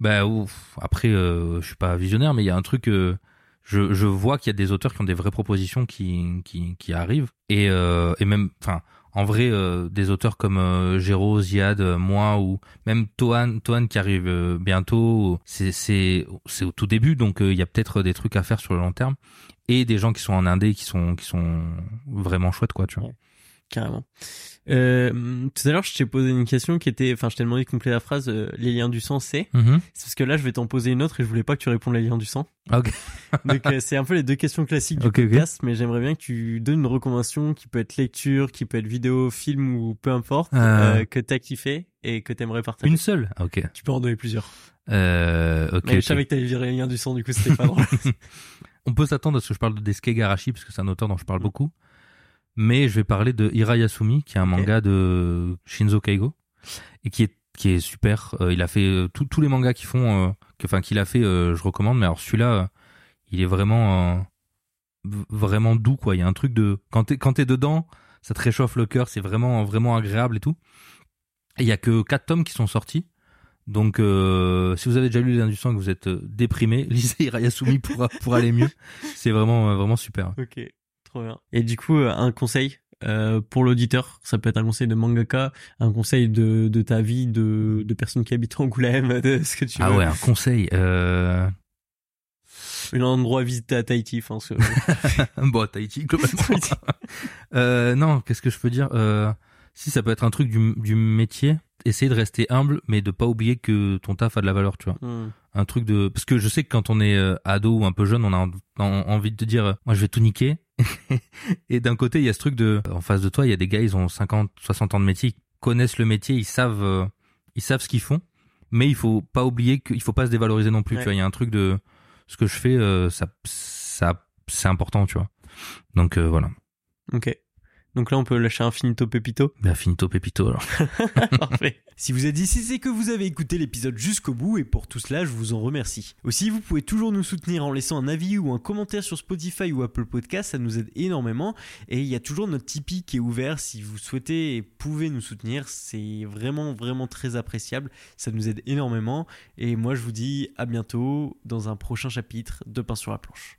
Bah ouf. Après, je suis pas visionnaire, mais il y a un truc. je, je vois qu'il y a des auteurs qui ont des vraies propositions qui qui, qui arrivent et et même enfin en vrai euh, des auteurs comme euh, Ziad, euh, moi ou même Toan Toan qui arrive euh, bientôt. C'est c'est c'est au tout début donc euh, il y a peut-être des trucs à faire sur le long terme et des gens qui sont en indé qui sont qui sont vraiment chouettes quoi tu vois. carrément. Euh, tout à l'heure, je t'ai posé une question qui était, enfin, je t'ai demandé de compléter la phrase. euh, les liens du sang, c'est. Mhm. C'est parce que là, je vais t'en poser une autre et je voulais pas que tu répondes les liens du sang. Ok. [laughs] Donc euh, c'est un peu les deux questions classiques du Ok, ok. podcast, mais j'aimerais bien que tu donnes une recommandation qui peut être lecture, qui peut être vidéo, film ou peu importe, Euh. euh, que t'as kiffé et que t'aimerais partager. Une seule. Ah, Ok. Tu peux en donner plusieurs. Euh, ok. mais je savais que t'avais viré les liens du sang, du coup c'était pas drôle. [laughs] On peut s'attendre à ce que je parle de Desuke Garashi parce que c'est un auteur dont je parle beaucoup. Mais je vais parler de Hira Yasumi qui est un manga de Shinzo Kaigo et qui est qui est super. Euh, il a fait euh, tous les mangas qu'ils font, euh, que- enfin qu'il a fait, euh, je recommande. Mais alors celui-là, euh, il est vraiment, euh, vraiment doux quoi. Il y a un truc de quand t'es quand t'es dedans, ça te réchauffe le cœur, c'est vraiment vraiment agréable et tout. Et il y a que quatre tomes qui sont sortis. Donc euh, si vous avez déjà lu les du sang et que vous êtes déprimé, [laughs] lisez Irayasumi pour pour aller mieux. C'est vraiment vraiment super. Ok, trop bien. Et du coup, euh, un conseil euh, pour l'auditeur, ça peut être un conseil de mangaka, un conseil de, de ta vie, de, de personnes qui habitent Angoulême, [laughs] de ce que tu Ah veux. ouais, un conseil. Euh... Un endroit à visiter à Tahiti, enfin, ce- [laughs] bon, Tahiti globalement. [laughs] euh, non, qu'est-ce que je peux dire euh, Si ça peut être un truc du, du métier, essayer de rester humble, mais de pas oublier que ton taf a de la valeur, tu vois. Hmm. Un truc de parce que je sais que quand on est ado ou un peu jeune, on a en- en- envie de te dire, moi je vais tout niquer. Et d'un côté, il y a ce truc de, en face de toi, il y a des gars, ils ont 50, 60 ans de métier, ils connaissent le métier, ils savent, euh, ils savent ce qu'ils font. Mais il faut pas oublier qu'il faut pas se dévaloriser non plus. Ouais. Tu vois, il y a un truc de ce que je fais, euh, ça, ça, c'est important, tu vois. Donc euh, voilà. Ok. Donc là, on peut lâcher un finito pepito. Ben, finito pepito alors. [laughs] Parfait. Si vous êtes ici, c'est que vous avez écouté l'épisode jusqu'au bout et pour tout cela, je vous en remercie. Aussi, vous pouvez toujours nous soutenir en laissant un avis ou un commentaire sur Spotify ou Apple Podcast, ça nous aide énormément. Et il y a toujours notre Tipeee qui est ouvert si vous souhaitez et pouvez nous soutenir. C'est vraiment, vraiment très appréciable. Ça nous aide énormément. Et moi, je vous dis à bientôt dans un prochain chapitre de Pain sur la planche.